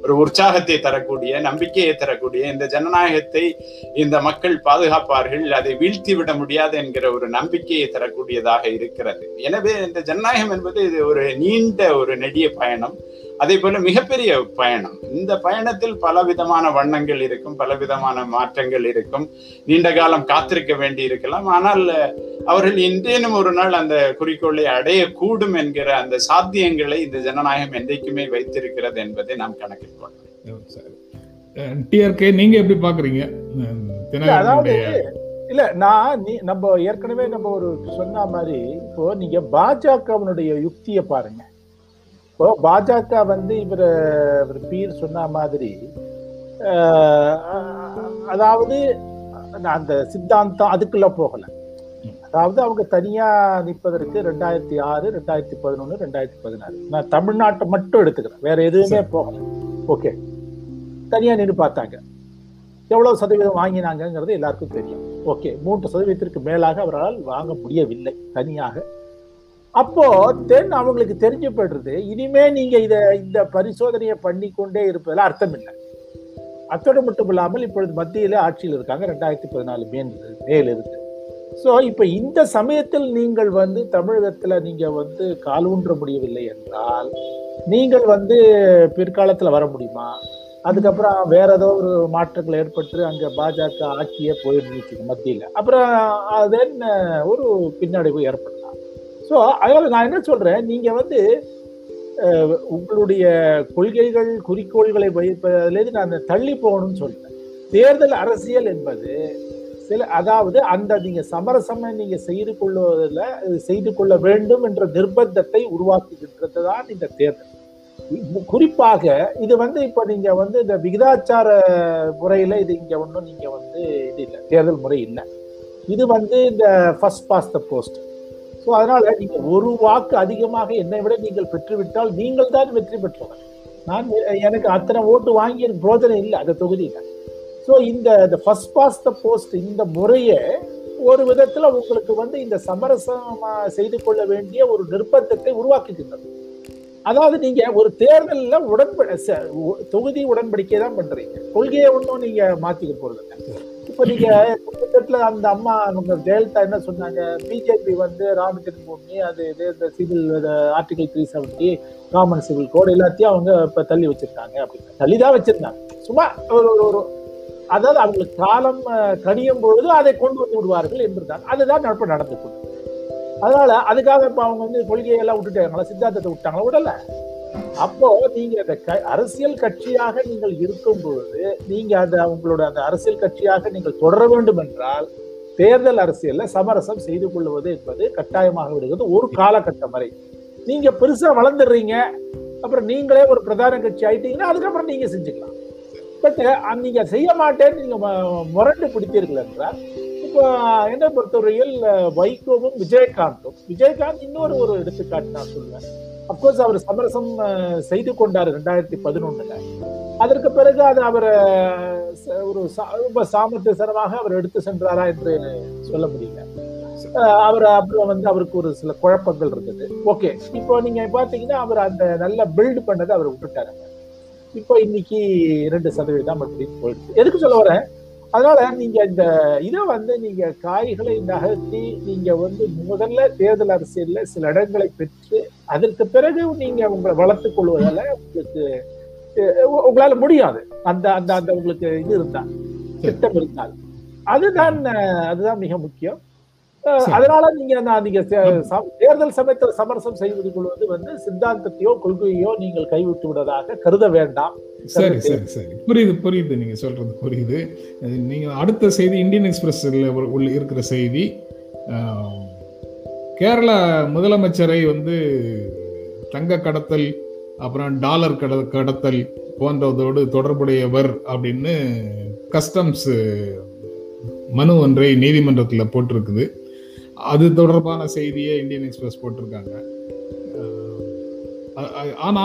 ஒரு உற்சாகத்தை தரக்கூடிய நம்பிக்கையை தரக்கூடிய இந்த ஜனநாயகத்தை இந்த மக்கள் பாதுகாப்பார்கள் அதை வீழ்த்தி விட முடியாது என்கிற ஒரு நம்பிக்கையை தரக்கூடியதாக இருக்கிறது. எனவே இந்த ஜனநாயகம் என்பது இது ஒரு நீண்ட ஒரு நெடிய பயணம். அதே போல மிகப்பெரிய பயணம். இந்த பயணத்தில் பல விதமான வண்ணங்கள் இருக்கும் பல விதமான மாற்றங்கள் இருக்கும். நீண்ட காலம் காத்திருக்க வேண்டி இருக்கலாம். ஆனால் அவர்கள் இன்றேனும் ஒரு நாள் அந்த குறிக்கோளை அடையக்கூடும் என்கிற அந்த சாத்தியங்களை இந்த ஜனநாயகம் என்றைக்குமே வைத்திருக்கிறது என்பதை நாம் கணக்கில் கொள்ளலாம். டிஆர்கே நீங்க எப்படி பாக்குறீங்க? இல்ல நான் நீ நம்ம ஏற்கனவே நம்ம ஒரு சொன்ன மாதிரி இப்போ நீங்க பாஜகவினுடைய யுக்தியை பாருங்க. இப்போ பாஜக வந்து இவர் இவர் பீர் சொன்ன மாதிரி அதாவது அந்த சித்தாந்தம் அதுக்குள்ள போகல. அதாவது அவங்க தனியா நிற்பதற்கு ரெண்டாயிரத்தி ஆறு ரெண்டாயிரத்தி பதினொன்னு ரெண்டாயிரத்தி பதினாறு. நான் தமிழ்நாட்டை மட்டும் எடுத்துக்கிறேன். வேற எதுவுமே போகல. ஓகே. தனியா நின்று பார்த்தாங்க. எவ்வளவு சதவீதம் வாங்கினாங்கங்கிறது எல்லாருக்கும் தெரியும். ஓகே. மூன்று சதவீதத்திற்கு மேலாக அவரால் வாங்க முடியவில்லை தனியாக. அப்போ தென் அவங்களுக்கு தெரிஞ்சு போயிடுறது இனிமே நீங்க இத இந்த பரிசோதனையை பண்ணி கொண்டே இருப்பதில் அர்த்தம் இல்லை. அத்தோடு மட்டும் இல்லாமல் இப்பொழுது மத்தியில ஆட்சியில் இருக்காங்க ரெண்டாயிரத்தி பதினாலு மேல் மேல் இருக்கு ஸோ இப்ப இந்த சமயத்தில் நீங்கள் வந்து தமிழகத்துல நீங்க வந்து காலூன்ற முடியவில்லை என்றால் நீங்கள் வந்து பிற்காலத்தில் வர முடியுமா? அதுக்கப்புறம் வேற ஏதோ ஒரு மாற்றங்கள் ஏற்பட்டு அங்க பாஜக ஆட்சியே போயிருந்துச்சு மத்தியில். அப்புறம் தென் ஒரு பின்னடைவு ஏற்படும். ஸோ அதனால நான் என்ன சொல்றேன்? நீங்க வந்து உங்களுடைய கொள்கைகள் குறிக்கோள்களை வைப்பதிலிருந்து நான் தள்ளி போகணும்னு சொல்றேன். தேர்தல் அரசியல் என்பது சில அதாவது அந்த நீங்க சமரசம் நீங்க செய்து கொள்வதில் செய்து கொள்ள வேண்டும் என்ற நிர்பந்தத்தை உருவாக்குகின்றது தான் இந்த தேர்தல். குறிப்பாக இது வந்து இப்ப நீங்க வந்து இந்த விகிதாச்சார முறையில இது இங்க ஒன்றும் நீங்க வந்து இது இல்லை. தேர்தல் முறை இல்லை. இது வந்து இந்த first past the post so அதனால நீங்க ஒரு வாக்கு அதிகமாக என்னை விட நீங்கள் பெற்றுவிட்டால் நீங்கள் தான் வெற்றி பெற்றவர். நான் எனக்கு அத்தனை ஓட்டு வாங்கிய பிரோஜனம் இல்லை அந்த தொகுதியில். ஸோ இந்த ஃபர்ஸ்ட் பாஸ் த போஸ்ட் இந்த முறையை ஒரு விதத்தில் உங்களுக்கு வந்து இந்த சமரசம் செய்து கொள்ள வேண்டிய ஒரு நிர்பந்தத்தை உருவாக்குகின்றது. அதாவது நீங்க ஒரு தேர்தலில் உடன்பட ச- தொகுதி உடன்படிக்கை தான் பண்றீங்க. கொள்கையை ஒன்றும் நீங்க மாத்திக்க போறது இப்ப நீங்க கிட்டத்தட்ட அந்த அம்மா அவங்க ஜெயலலிதா என்ன சொன்னாங்க? பிஜேபி வந்து ராம ஜென்மபூமி அது இது இந்த civil article three seventy common civil code எல்லாத்தையும் அவங்க இப்ப தள்ளி வச்சிருக்காங்க அப்படின்னு. தள்ளி தான் வச்சிருந்தாங்க. சும்மா ஒரு ஒரு- ஒரு அதாவது அவங்களுக்கு காலம் கணியும் பொழுது அதை கொண்டு வந்து விடுவார்கள் என்றுதான் அதுதான் நடப்பு நடந்து கொண்டு அதனால அதுக்காக இப்ப அவங்க வந்து கொள்கையெல்லாம் விட்டுட்டாங்களா? சித்தாந்தத்தை விட்டாங்களா? விடல. அப்போ நீங்க அந்த க- அரசியல் கட்சியாக நீங்கள் இருக்கும் பொழுது நீங்க அந்த உங்களோட அந்த அரசியல் கட்சியாக நீங்கள் தொடர வேண்டும் என்றால் தேர்தல் அரசியல்ல சமரசம் செய்து கொள்வது என்பது கட்டாயமாக விடுகிறது ஒரு காலகட்டம் வரை. நீங்க பெருசா வளர்ந்துடுறீங்க அப்புறம் நீங்களே ஒரு பிரதான கட்சி ஆயிட்டீங்கன்னா அதுக்கப்புறம் நீங்க செஞ்சுக்கலாம். பட் நீங்க செய்ய மாட்டேன்னு நீங்க முரண்டு பிடித்தீர்கள் என்றால் என்னை பொறுத்தவரையில் வைகோவும் விஜயகாந்தும். விஜயகாந்த் இன்னொரு ஒரு எடுத்துக்காட்டு நான் சொல்லுவேன் அப்கோர்ஸ் அவர் சமரசம் செய்து கொண்டார் ரெண்டாயிரத்தி பதினொன்னுல. அதற்கு பிறகு அது அவரை ச- ஒரு சா- ரொம்ப சாமர்த்தியசனமாக அவர் எடுத்து சென்றாரா என்று சொல்ல முடியல. அவர் அப்புறம் வந்து அவருக்கு ஒரு சில குழப்பங்கள் இருந்தது. ஓகே இப்போ நீங்க பாத்தீங்கன்னா அவர் அந்த நல்ல பில்டு பண்ணதை அவர் விட்டுட்டாரு. இப்போ இன்னைக்கு இரண்டு சதவீதம் அப்படின்னு போயிடுச்சு. எதுக்கு சொல்ல வரேன்? அதனால நீங்க இந்த இதை வந்து நீங்க காய்களை நகர்த்தி நீங்க வந்து முதல்ல தேர்தல் அரசியல்ல சில இடங்களை பெற்று அதற்கு பிறகு நீங்க உங்களை வளர்த்துக் கொள்வதால உங்களுக்கு உங்களால முடியாது. அந்த அந்த அந்த உங்களுக்கு இது இருந்தா திட்டம் இருந்தால். அதுதான் அதுதான் மிக முக்கியம். அதனால நீங்க நீங்க தேர்தல் சமயத்தில் சமரசம் செய்து கொள்வது வந்து சித்தாந்தத்தையோ கொள்கையோ நீங்கள் கைவிட்டு விடுவதாக கருத வேண்டாம். சரி சரி சரி. புரியுது புரியுது. நீங்க சொல்றது புரியுது. நீங்க அடுத்த செய்தி இந்தியன் எக்ஸ்பிரஸ்ல உள்ள இருக்கிற செய்தி. கேரளா முதலமைச்சரை வந்து தங்க கடத்தல் அப்புறம் டாலர் கட கடத்தல் போன்றதோடு தொடர்புடையவர் அப்படின்னு கஸ்டம்ஸ் மனு ஒன்றை நீதிமன்றத்தில் போட்டிருக்குது. அது தொடர்பான செய்தியை இந்தியன் எக்ஸ்பிரஸ் போட்டிருக்காங்க. ஆனால் ஆனா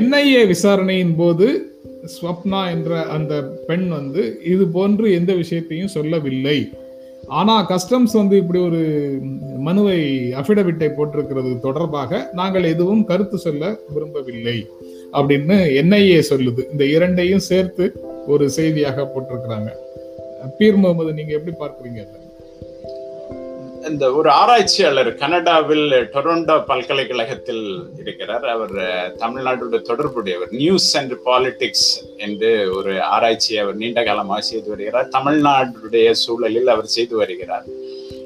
என்ஐஏ விசாரணையின் போது ஸ்வப்னா என்ற அந்த பெண் வந்து இது போன்று எந்த விஷயத்தையும் சொல்லவில்லை. ஆனா கஸ்டம்ஸ் வந்து இப்படி ஒரு மனுவை அபிடவிட்டை போட்டிருக்கிறது தொடர்பாக நாங்கள் எதுவும் கருத்து சொல்ல விரும்பவில்லை அப்படின்னு என்ஐஏ சொல்லுது. இந்த இரண்டையும் சேர்த்து ஒரு செய்தியாக போட்டிருக்கிறாங்க. பீர் முகமது நீங்க எப்படி பார்க்குறீங்க இந்த ஒரு ஆராய்ச்சியாளர் கனடாவில் டொரண்டோ பல்கலைக்கழகத்தில் இருக்கிறார். அவர் தமிழ்நாட்டோட தொடர்புடையவர். நியூஸ் அண்ட் பாலிடிக்ஸ் என்று ஒரு ஆராய்ச்சியை அவர் நீண்ட காலமாக செய்து வருகிறார். தமிழ்நாடுடைய சூழலில் அவர் செய்து வருகிறார்.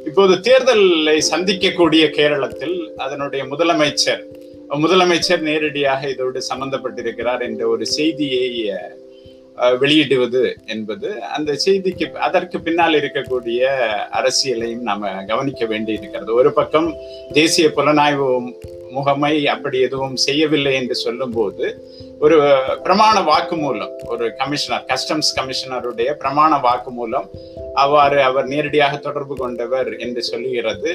இப்போது தேர்தலை சந்திக்கக்கூடிய கேரளத்தில் அதனுடைய முதலமைச்சர் முதலமைச்சர் நேரடியாக இதோடு சம்பந்தப்பட்டிருக்கிறார் என்ற ஒரு செய்தியை வெளியிடுவது என்பது அந்த செய்திக்கு அதற்கு பின்னால் இருக்கக்கூடிய அரசியலையும் நாம கவனிக்க வேண்டி இருக்கிறது ஒரு பக்கம் தேசிய புலனாய்வு முகமை அப்படி எதுவும் செய்யவில்லை என்று சொல்லும்போது ஒரு பிரமாண வாக்குமூலம் ஒரு கமிஷனர் கஸ்டம்ஸ் கமிஷனருடைய பிரமாண வாக்குமூலம் அவ்வாறு அவர் நேரடியாக தொடர்பு கொண்டவர் என்று சொல்லுகிறது.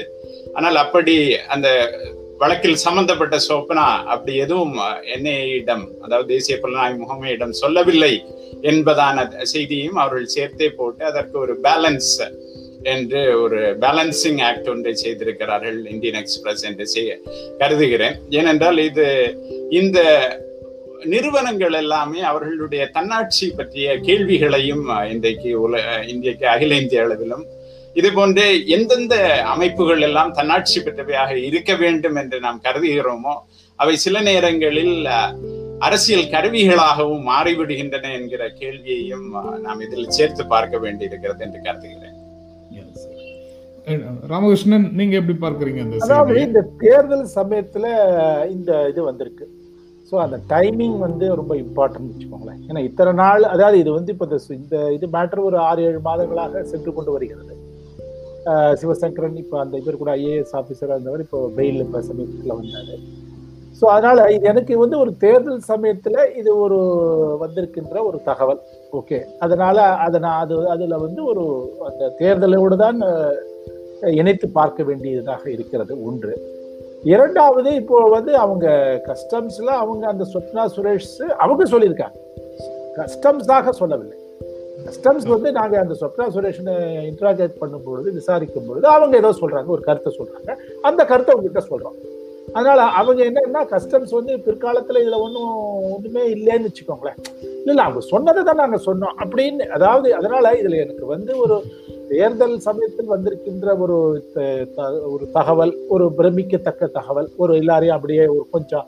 ஆனால் அப்படி அந்த வழக்கில் சம்பந்தப்பட்ட சோப்பனா அப்படி எதுவும் என்ஐடம் அதாவது தேசிய புலனாய்வு முகமையிடம் சொல்லவில்லை என்பதான செய்தியையும் அவர்கள் சேர்த்தே போட்டு அதற்கு ஒரு பேலன்ஸ் என்று ஒரு பேலன்சிங் ஆக்ட் ஒன்றை செய்திருக்கிறார்கள் இந்தியன் எக்ஸ்பிரஸ் என்று செய்ய கருதுகிறேன். ஏனென்றால் இது இந்த நிறுவனங்கள் எல்லாமே அவர்களுடைய தன்னாட்சி பற்றிய கேள்விகளையும் இன்றைக்கு உல இன்றைக்கு அகில இந்திய அளவிலும் இது போன்று எந்தெந்த அமைப்புகள் எல்லாம் தன்னாட்சி பெற்றவையாக இருக்க வேண்டும் என்று நாம் கருதுகிறோமோ அவை சில நேரங்களில் அரசியல் கருவிகளாகவும் மாறிவிடுகின்றன என்கிற கேள்வியையும் நாம் இதில் சேர்த்து பார்க்க வேண்டியிருக்கிறது என்று கருதுகிறேன். ராமகிருஷ்ணன் நீங்க எப்படி பார்க்கறீங்க அந்த அதாவது? இந்த தேர்தல் சமயத்துல இந்த இது வந்திருக்கு. ஸோ அந்த டைமிங் வந்து ரொம்ப இம்பார்ட்டன்ட் வச்சுக்கோங்களேன். ஏன்னா இத்தனை நாள் அதாவது இது வந்து இப்போ இந்த இது மேட்டர் ஒரு ஆறு ஏழு மாதங்களாக சென்று கொண்டு வருகிறது. சிவசங்கரன் இப்போ அந்த இவர் கூட ஐஏஎஸ் ஆஃபீஸராக இருந்தவர் இப்போ பெயில் இப்போ சமீபத்தில் வந்தார். ஸோ அதனால் இது எனக்கு வந்து ஒரு தேர்தல் சமயத்தில் இது ஒரு வந்திருக்கின்ற ஒரு தகவல். ஓகே அதனால் அதை நான் அது அதில் வந்து ஒரு அந்த தேர்தலோடு தான் இணைத்து பார்க்க வேண்டியதாக இருக்கிறது ஒன்று. இரண்டாவது இப்போ வந்து அவங்க கஸ்டம்ஸில் அவங்க அந்த ஸ்வப்னா சுரேஷ் அவங்க சொல்லியிருக்காங்க. கஸ்டம்ஸாக சொல்லவில்லை. கஸ்டம்ஸ் வந்து நாங்கள் அந்த சொப்னா சுரேஷனை இன்ட்ராகேட் பண்ணும் பொழுது விசாரிக்கும் பொழுது அவங்க ஏதோ சொல்கிறாங்க ஒரு கருத்தை சொல்கிறாங்க அந்த கருத்தை உங்ககிட்ட சொல்கிறோம் அதனால் அவங்க என்னன்னா கஸ்டம்ஸ் வந்து பிற்காலத்தில் இதில் ஒன்றும் ஒன்றுமே இல்லைன்னு வச்சுக்கோங்களேன். இல்லை அவங்க சொன்னதை தான் நாங்கள் சொன்னோம். அப்படின்னு அதாவது அதனால் இதில் எனக்கு வந்து ஒரு தேர்தல் சமயத்தில் வந்திருக்கின்ற ஒரு த- ஒரு தகவல் ஒரு பிரமிக்கத்தக்க தகவல் ஒரு எல்லாரையும் அப்படியே ஒரு கொஞ்சம்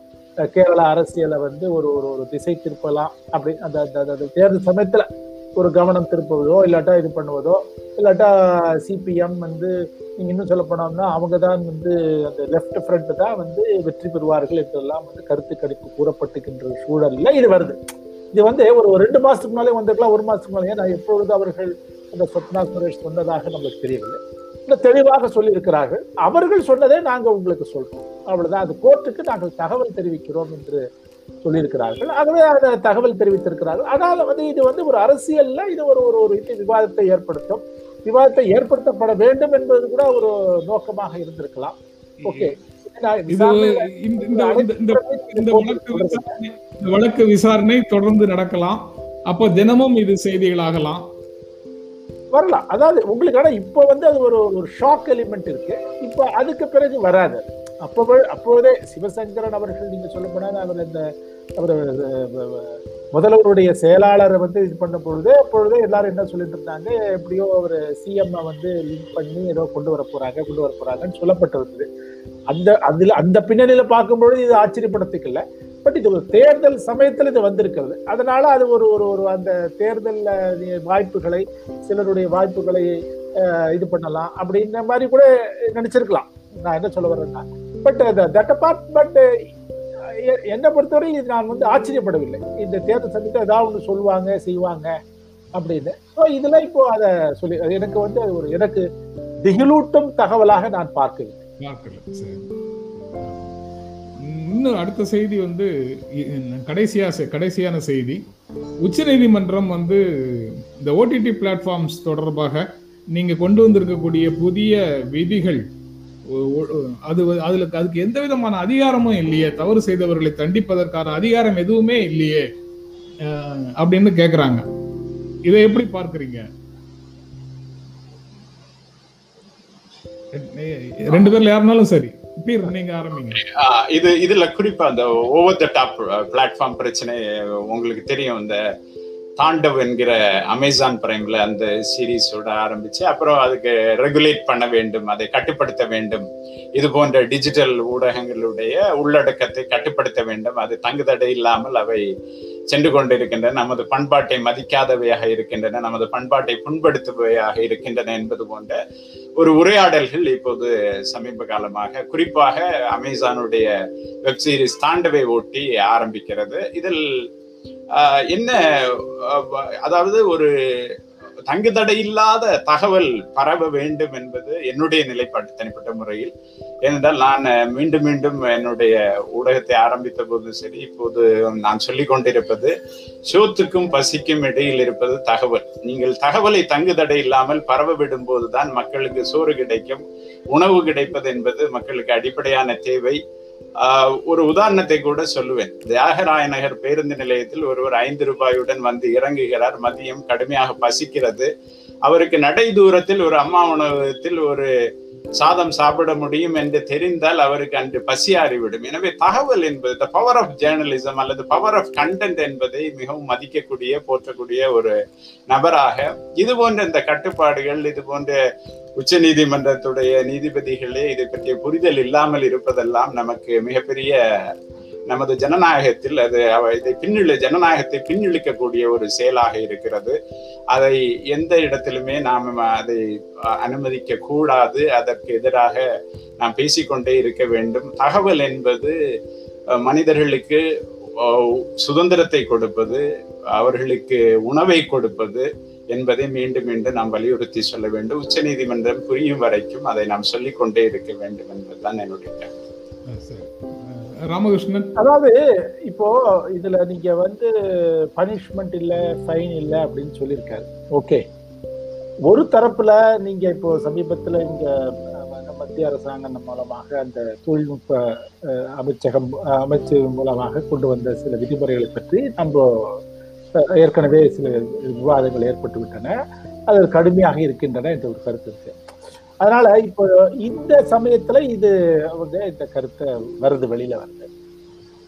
கேரள அரசியலை வந்து ஒரு ஒரு ஒரு திசை திருப்பலாம். அப்படி அந்த அந்த தேர்தல் சமயத்தில் ஒரு கவனம் திருப்புவதோ இல்லாட்டா இது பண்ணுவதோ இல்லாட்டா சிபிஎம் வந்து நீங்க இன்னும் சொல்ல போனோம்னா அவங்க தான் வந்து அந்த லெஃப்ட் ஃப்ரண்ட் தான் வந்து வெற்றி பெறுவார்கள் என்றெல்லாம் வந்து கருத்து கணிப்பு கூறப்பட்டுகின்ற சூழல்ல இது வருது. இது வந்து ஒரு ரெண்டு மாசத்துக்கு முன்னாலே வந்திருக்கலாம் ஒரு மாசத்துக்கு முன்னாலே. நான் எப்பொழுது அவர்கள் அந்த சொப்னா சுரேஷ் சொன்னதாக நமக்கு தெரியவில்லை. இல்லை தெளிவாக சொல்லியிருக்கிறார்கள். அவர்கள் சொன்னதே நாங்கள் உங்களுக்கு சொல்கிறோம் அவ்வளோதான் அது கோர்ட்டுக்கு நாங்கள் தகவல் தெரிவிக்கிறோம் என்று சொல்லியிருக்கிறார்கள். ஆகவே அந்த தகவல் தெரிவித்திருக்கிறார்கள். ஆனால் வந்து இது வந்து ஒரு அரசியல்ல இது ஒரு ஒரு ஒரு இது விவாதத்தை ஏற்படுத்தும். விவாதத்தை ஏற்படுத்தப்பட வேண்டும் என்பது கூட ஒரு நோக்கமாக இருந்திருக்கலாம். ஓகே. இந்த- வழக்கு விசாரணை இந்த வழக்கு விசாரணை தொடர்ந்து நடக்கலாம். அப்போ தினமும் இது செய்திகளாகலாம். வரலாம். அதாவது உங்களுக்கு ஆனா இப்போ வந்து அது ஒரு ஒரு ஷாக் எலிமெண்ட் இருக்கு. இப்போ அதுக்கு பிறகு வராது. அப்போ அப்போதே சிவசங்கரன் அவர்கள் நீங்க சொல்ல போனா அவர் இந்த அவர் முதல்வருடைய செயலாளரை வந்து இது பண்ண பொழுது அப்பொழுது எல்லாரும் என்ன சொல்லிட்டு இருந்தாங்க எப்படியோ அவர் சிஎம் வந்து லிங்க் பண்ணி ஏதோ கொண்டு வர போறாங்க கொண்டு வர போறாங்கன்னு சொல்லப்பட்டிருந்தது. அந்த அதுல அந்த பின்னணியில பார்க்கும்பொழுது இது ஆச்சரியப்படுத்திக்கல. பட் இது ஒரு தேர்தல் சமயத்தில் இது வந்திருக்கிறது. அதனால அது ஒரு ஒரு ஒரு அந்த தேர்தல் வாய்ப்புகளை சிலருடைய வாய்ப்புகளை இது பண்ணலாம் அப்படின்ற மாதிரி கூட நினைச்சிருக்கலாம். நான் என்ன சொல்ல வரேன்னா பட் தட் அபார்ட் பட் என்னை பொறுத்தவரை இது நான் வந்து ஆச்சரியப்படவில்லை. இந்த தேர்தல் சந்தித்து ஏதாவது ஒன்று சொல்லுவாங்க செய்வாங்க அப்படின்னு. ஸோ இதெல்லாம் இப்போ அதை சொல்லி அது எனக்கு வந்து அது ஒரு எனக்கு திகிலூட்டும் தகவலாக நான் பார்க்கவில்லை. பார்க்கல இன்னும் அடுத்த செய்தி வந்து கடைசியாக கடைசியா செ- கடைசியான செய்தி. உச்சநீதிமன்றம் வந்து இந்த ஓடிடி பிளாட்ஃபார்ம்ஸ் தொடர்பாக நீங்கள் கொண்டு வந்திருக்கக்கூடிய புதிய விதிகள் அது அதுல அதுக்கு எந்த விதமான அதிகாரமும் இல்லையே. தவறு செய்தவர்களை தண்டிப்பதற்கான அதிகாரம் எதுவுமே இல்லையே. அப்படின்னு கேக்குறாங்க. இதை எப்படி பார்க்கறீங்க? ரெண்டு பேர்ல யாருனாலும் சரி. நீங்க ஆரம்பிங்க. இது இதுல குறிப்பா அந்த ஓவர் த டாப் பிளாட்ஃபார்ம் பிரச்சனை உங்களுக்கு தெரியும். இந்த தாண்டவ் என்கிற அமேசான் பிரைம்ல அந்த சீரீஸோட ஆரம்பிச்சு அப்புறம் அதுக்கு ரெகுலேட் பண்ண வேண்டும் அதை கட்டுப்படுத்த வேண்டும். இது போன்ற டிஜிட்டல் ஊடகங்களுடைய உள்ளடக்கத்தை கட்டுப்படுத்த வேண்டும். அது தங்குதடை இல்லாமல் அவை சென்று கொண்டிருக்கின்றன. நமது பண்பாட்டை மதிக்காதவையாக இருக்கின்றன. நமது பண்பாட்டை புண்படுத்துபவையாக இருக்கின்றன என்பது போன்ற ஒரு உரையாடல்கள் இப்போது சமீப காலமாக குறிப்பாக அமேசானுடைய வெப்சீரிஸ் தாண்டவை ஓட்டி ஆரம்பிக்கிறது. இதில் என்ன அதாவது ஒரு தங்குதடை இல்லாத தகவல் பரவ வேண்டும் என்பது என்னுடைய நிலைப்பாட்டு தனிப்பட்ட முறையில். ஏனென்றால் நான் மீண்டும் மீண்டும் என்னுடைய ஊடகத்தை ஆரம்பித்த போதும் சரி இப்போது நான் சொல்லி கொண்டிருப்பது சோத்துக்கும் பசிக்கும் இடையில் இருப்பது தகவல். நீங்கள் தகவலை தங்குதடை இல்லாமல் பரவ விடும் போதுதான் மக்களுக்கு சோறு கிடைக்கும் உணவு கிடைப்பது என்பது மக்களுக்கு அடிப்படையான தேவை. ஒரு உதாரணத்தை கூட சொல்லுவேன். தியாகராய நகர் பேருந்து நிலையத்தில் ஒருவர் ஐந்து ரூபாயுடன் வந்து இறங்குகிறார். மதியம் கடுமையாக பசிக்கிறது. அவருக்கு நடை தூரத்தில் ஒரு அம்மா உணவகத்தில் ஒரு சாதம் சாப்பிட முடியும் என்று தெரிந்தால் அவருக்கு அன்று பசியாறிவிடும். எனவே தகவல் என்பது த பவர் ஆஃப் ஜேர்னலிசம் அல்லது பவர் ஆஃப் கண்டென்ட் என்பதை மிகவும் மதிக்கக்கூடிய போற்றக்கூடிய ஒரு நபராக இது போன்ற இந்த கட்டுப்பாடுகள் இது போன்ற உச்ச நீதிமன்றத்துடைய நீதிபதிகளே இதை பற்றிய புரிதல் இல்லாமல் இருப்பதெல்லாம் நமக்கு மிகப்பெரிய நமது ஜனநாயகத்தில் அது இதை பின்னிழு ஜனநாயகத்தை பின்னிழிக்கக்கூடிய ஒரு செயலாக இருக்கிறது. அதை எந்த இடத்திலுமே நாம் அதை அனுமதிக்க கூடாது அதற்கு எதிராக நாம் பேசிக்கொண்டே இருக்க வேண்டும். தகவல் என்பது மனிதர்களுக்கு சுதந்திரத்தை கொடுப்பது அவர்களுக்கு உணவை கொடுப்பது என்பதை மீண்டும் மீண்டும் நாம் வலியுறுத்தி சொல்ல வேண்டும். உச்ச நீதிமன்றம் புரியும் வரைக்கும் அதை நாம் சொல்லிக்கொண்டே இருக்க வேண்டும் என்பதுதான் என்னுடைய ராமகிருஷ்ணன். அதாவது இப்போ இதுல நீங்க வந்து பனிஷ்மெண்ட் இல்ல ஃபைன் இல்ல அப்படின்னு சொல்லியிருக்காரு. ஓகே ஒரு தரப்புல நீங்க இப்போ சமீபத்துல இங்க மத்திய அரசாங்கம் மூலமாக அந்த தொழில்நுட்ப அமைச்சகம் அமைச்சு மூலமாக கொண்டு வந்த சில விதிமுறைகளை பற்றி நம்ம ஏற்கனவே சில விவாதங்கள் ஏற்பட்டு விட்டன அது கடுமையாக இருக்கின்றன என்ற ஒரு கருத்து இருக்கு. அதனால இப்போ இந்த சமயத்துல இது வந்து இந்த கருத்தை வருது வெளியில வருது.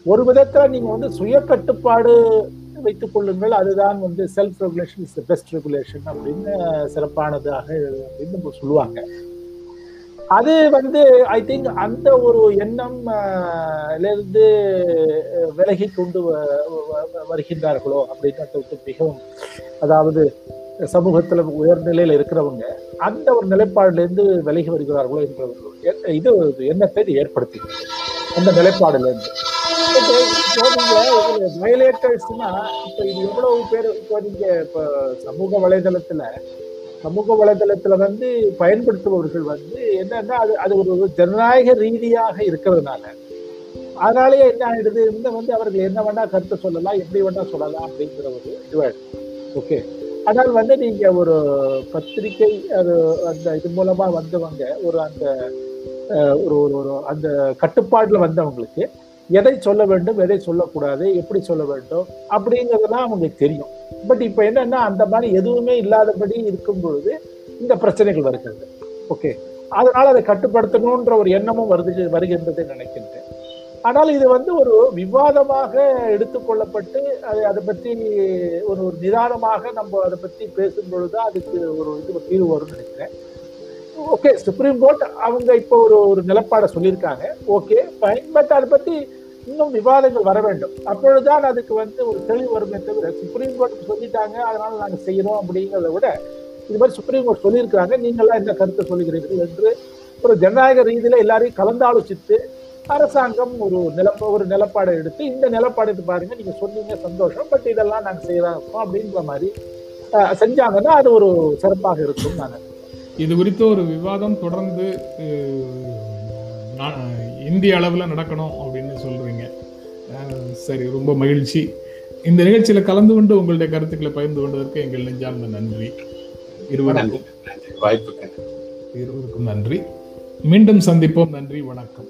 ஒரு விதத்துல நீங்க வந்து சுய கட்டுப்பாடு வைத்துக் கொள்ளுங்கள் அதுதான் வந்து self regulation is best regulation அப்படின்னு சிறப்பானதாக அப்படின்னு சொல்லுவாங்க. அது வந்து ஐ திங்க் அந்த ஒரு எண்ணம் இருந்து விலகி கொண்டு வருகின்றார்களோ அப்படின்னு மிகவும் அதாவது சமூகத்தில் உயர்நிலையில் இருக்கிறவங்க அந்த ஒரு நிலைப்பாடுலேருந்து விலகி வருகிறார்களோ என்ற இது எண்ணத்தை இது ஏற்படுத்தி அந்த நிலைப்பாடுலேருந்து வயலேட்டர்ஸ்னா இப்போ இது எவ்வளவு பேர் இப்போ நீங்க இப்போ சமூக வலைதளத்துல சமூக வலைதளத்துல வந்து பயன்படுத்துபவர்கள் வந்து என்னன்னா அது அது ஒரு ஜனநாயக ரீதியாக இருக்கிறதுனால. அதனாலேயே என்ன ஆயிடுது? இந்த வந்து அவர்கள் என்ன வேணா கருத்து சொல்லலாம் எப்படி வேணா சொல்லலாம் அப்படிங்கிற ஒரு இதுவாயிடுது ஓகே? ஆனால் வந்து நீங்க ஒரு பத்திரிகை அது அந்த இது மூலமா வந்தவங்க ஒரு அந்த ஒரு ஒரு ஒரு அந்த கட்டுப்பாடுல வந்தவங்களுக்கு எதை சொல்ல வேண்டும் எதை சொல்லக்கூடாது எப்படி சொல்ல வேண்டும் அப்படிங்கிறதுலாம் அவங்களுக்கு தெரியும். பட் இப்போ என்னன்னா அந்த மாதிரி எதுவுமே இல்லாதபடி இருக்கும் பொழுது இந்த பிரச்சனைகள் வருகிறது. ஓகே. அதனால அதை கட்டுப்படுத்தணுன்ற ஒரு எண்ணமும் வருது வருகின்றது நினைக்கின்றேன். ஆனால் இது வந்து ஒரு விவாதமாக எடுத்துக்கொள்ளப்பட்டு அதை அதை பற்றி ஒரு ஒரு நிதானமாக நம்ம அதை பற்றி பேசும் பொழுது அதுக்கு ஒரு இது தீர்வு வரும்னு நினைக்கிறேன். ஓகே சுப்ரீம் கோர்ட் அவங்க இப்போ ஒரு ஒரு நிலப்பாடை சொல்லியிருக்காங்க. ஓகே ஃபைன் பட் அதை பற்றி இன்னும் விவாதங்கள் வர வேண்டும். அப்பொழுதுதான் அதுக்கு வந்து ஒரு தெளிவு வருமே தவிர சுப்ரீம் கோர்ட் சொல்லிட்டாங்க அதனால நாங்கள் செய்யணும் அப்படிங்கிறத விட இது மாதிரி சுப்ரீம் கோர்ட் சொல்லியிருக்காங்க நீங்களாம் என்ன கருத்தை சொல்லுகிறீர்கள் என்று ஒரு ஜனநாயக ரீதியில் எல்லாரையும் கலந்தாலோசித்து அரசாங்கம் ஒரு நிலப்ப ஒரு நிலப்பாடை எடுத்து இந்த நிலப்பாடு பாருங்க நீங்க சொன்னீங்க சந்தோஷம். பட் இதெல்லாம் நாங்க செய்யறோம் அப்படின்ற மாதிரி செஞ்சாங்கன்னா அது ஒரு சிறப்பாக இருக்கும் நான். இது குறித்த ஒரு விவாதம் தொடர்ந்து இந்திய அளவில் நடக்கணும் அப்படின்னு சொல்றீங்க. சரி ரொம்ப மகிழ்ச்சி. இந்த நிகழ்ச்சியில கலந்து கொண்டு உங்களுடைய கருத்துக்களை பகிர்ந்து கொண்டதற்கு எங்கள் நெஞ்சார்ந்த நன்றி. இருவருக்கும் வாய்ப்புக்கு இருவருக்கும் நன்றி. மீண்டும் சந்திப்போம். நன்றி வணக்கம்.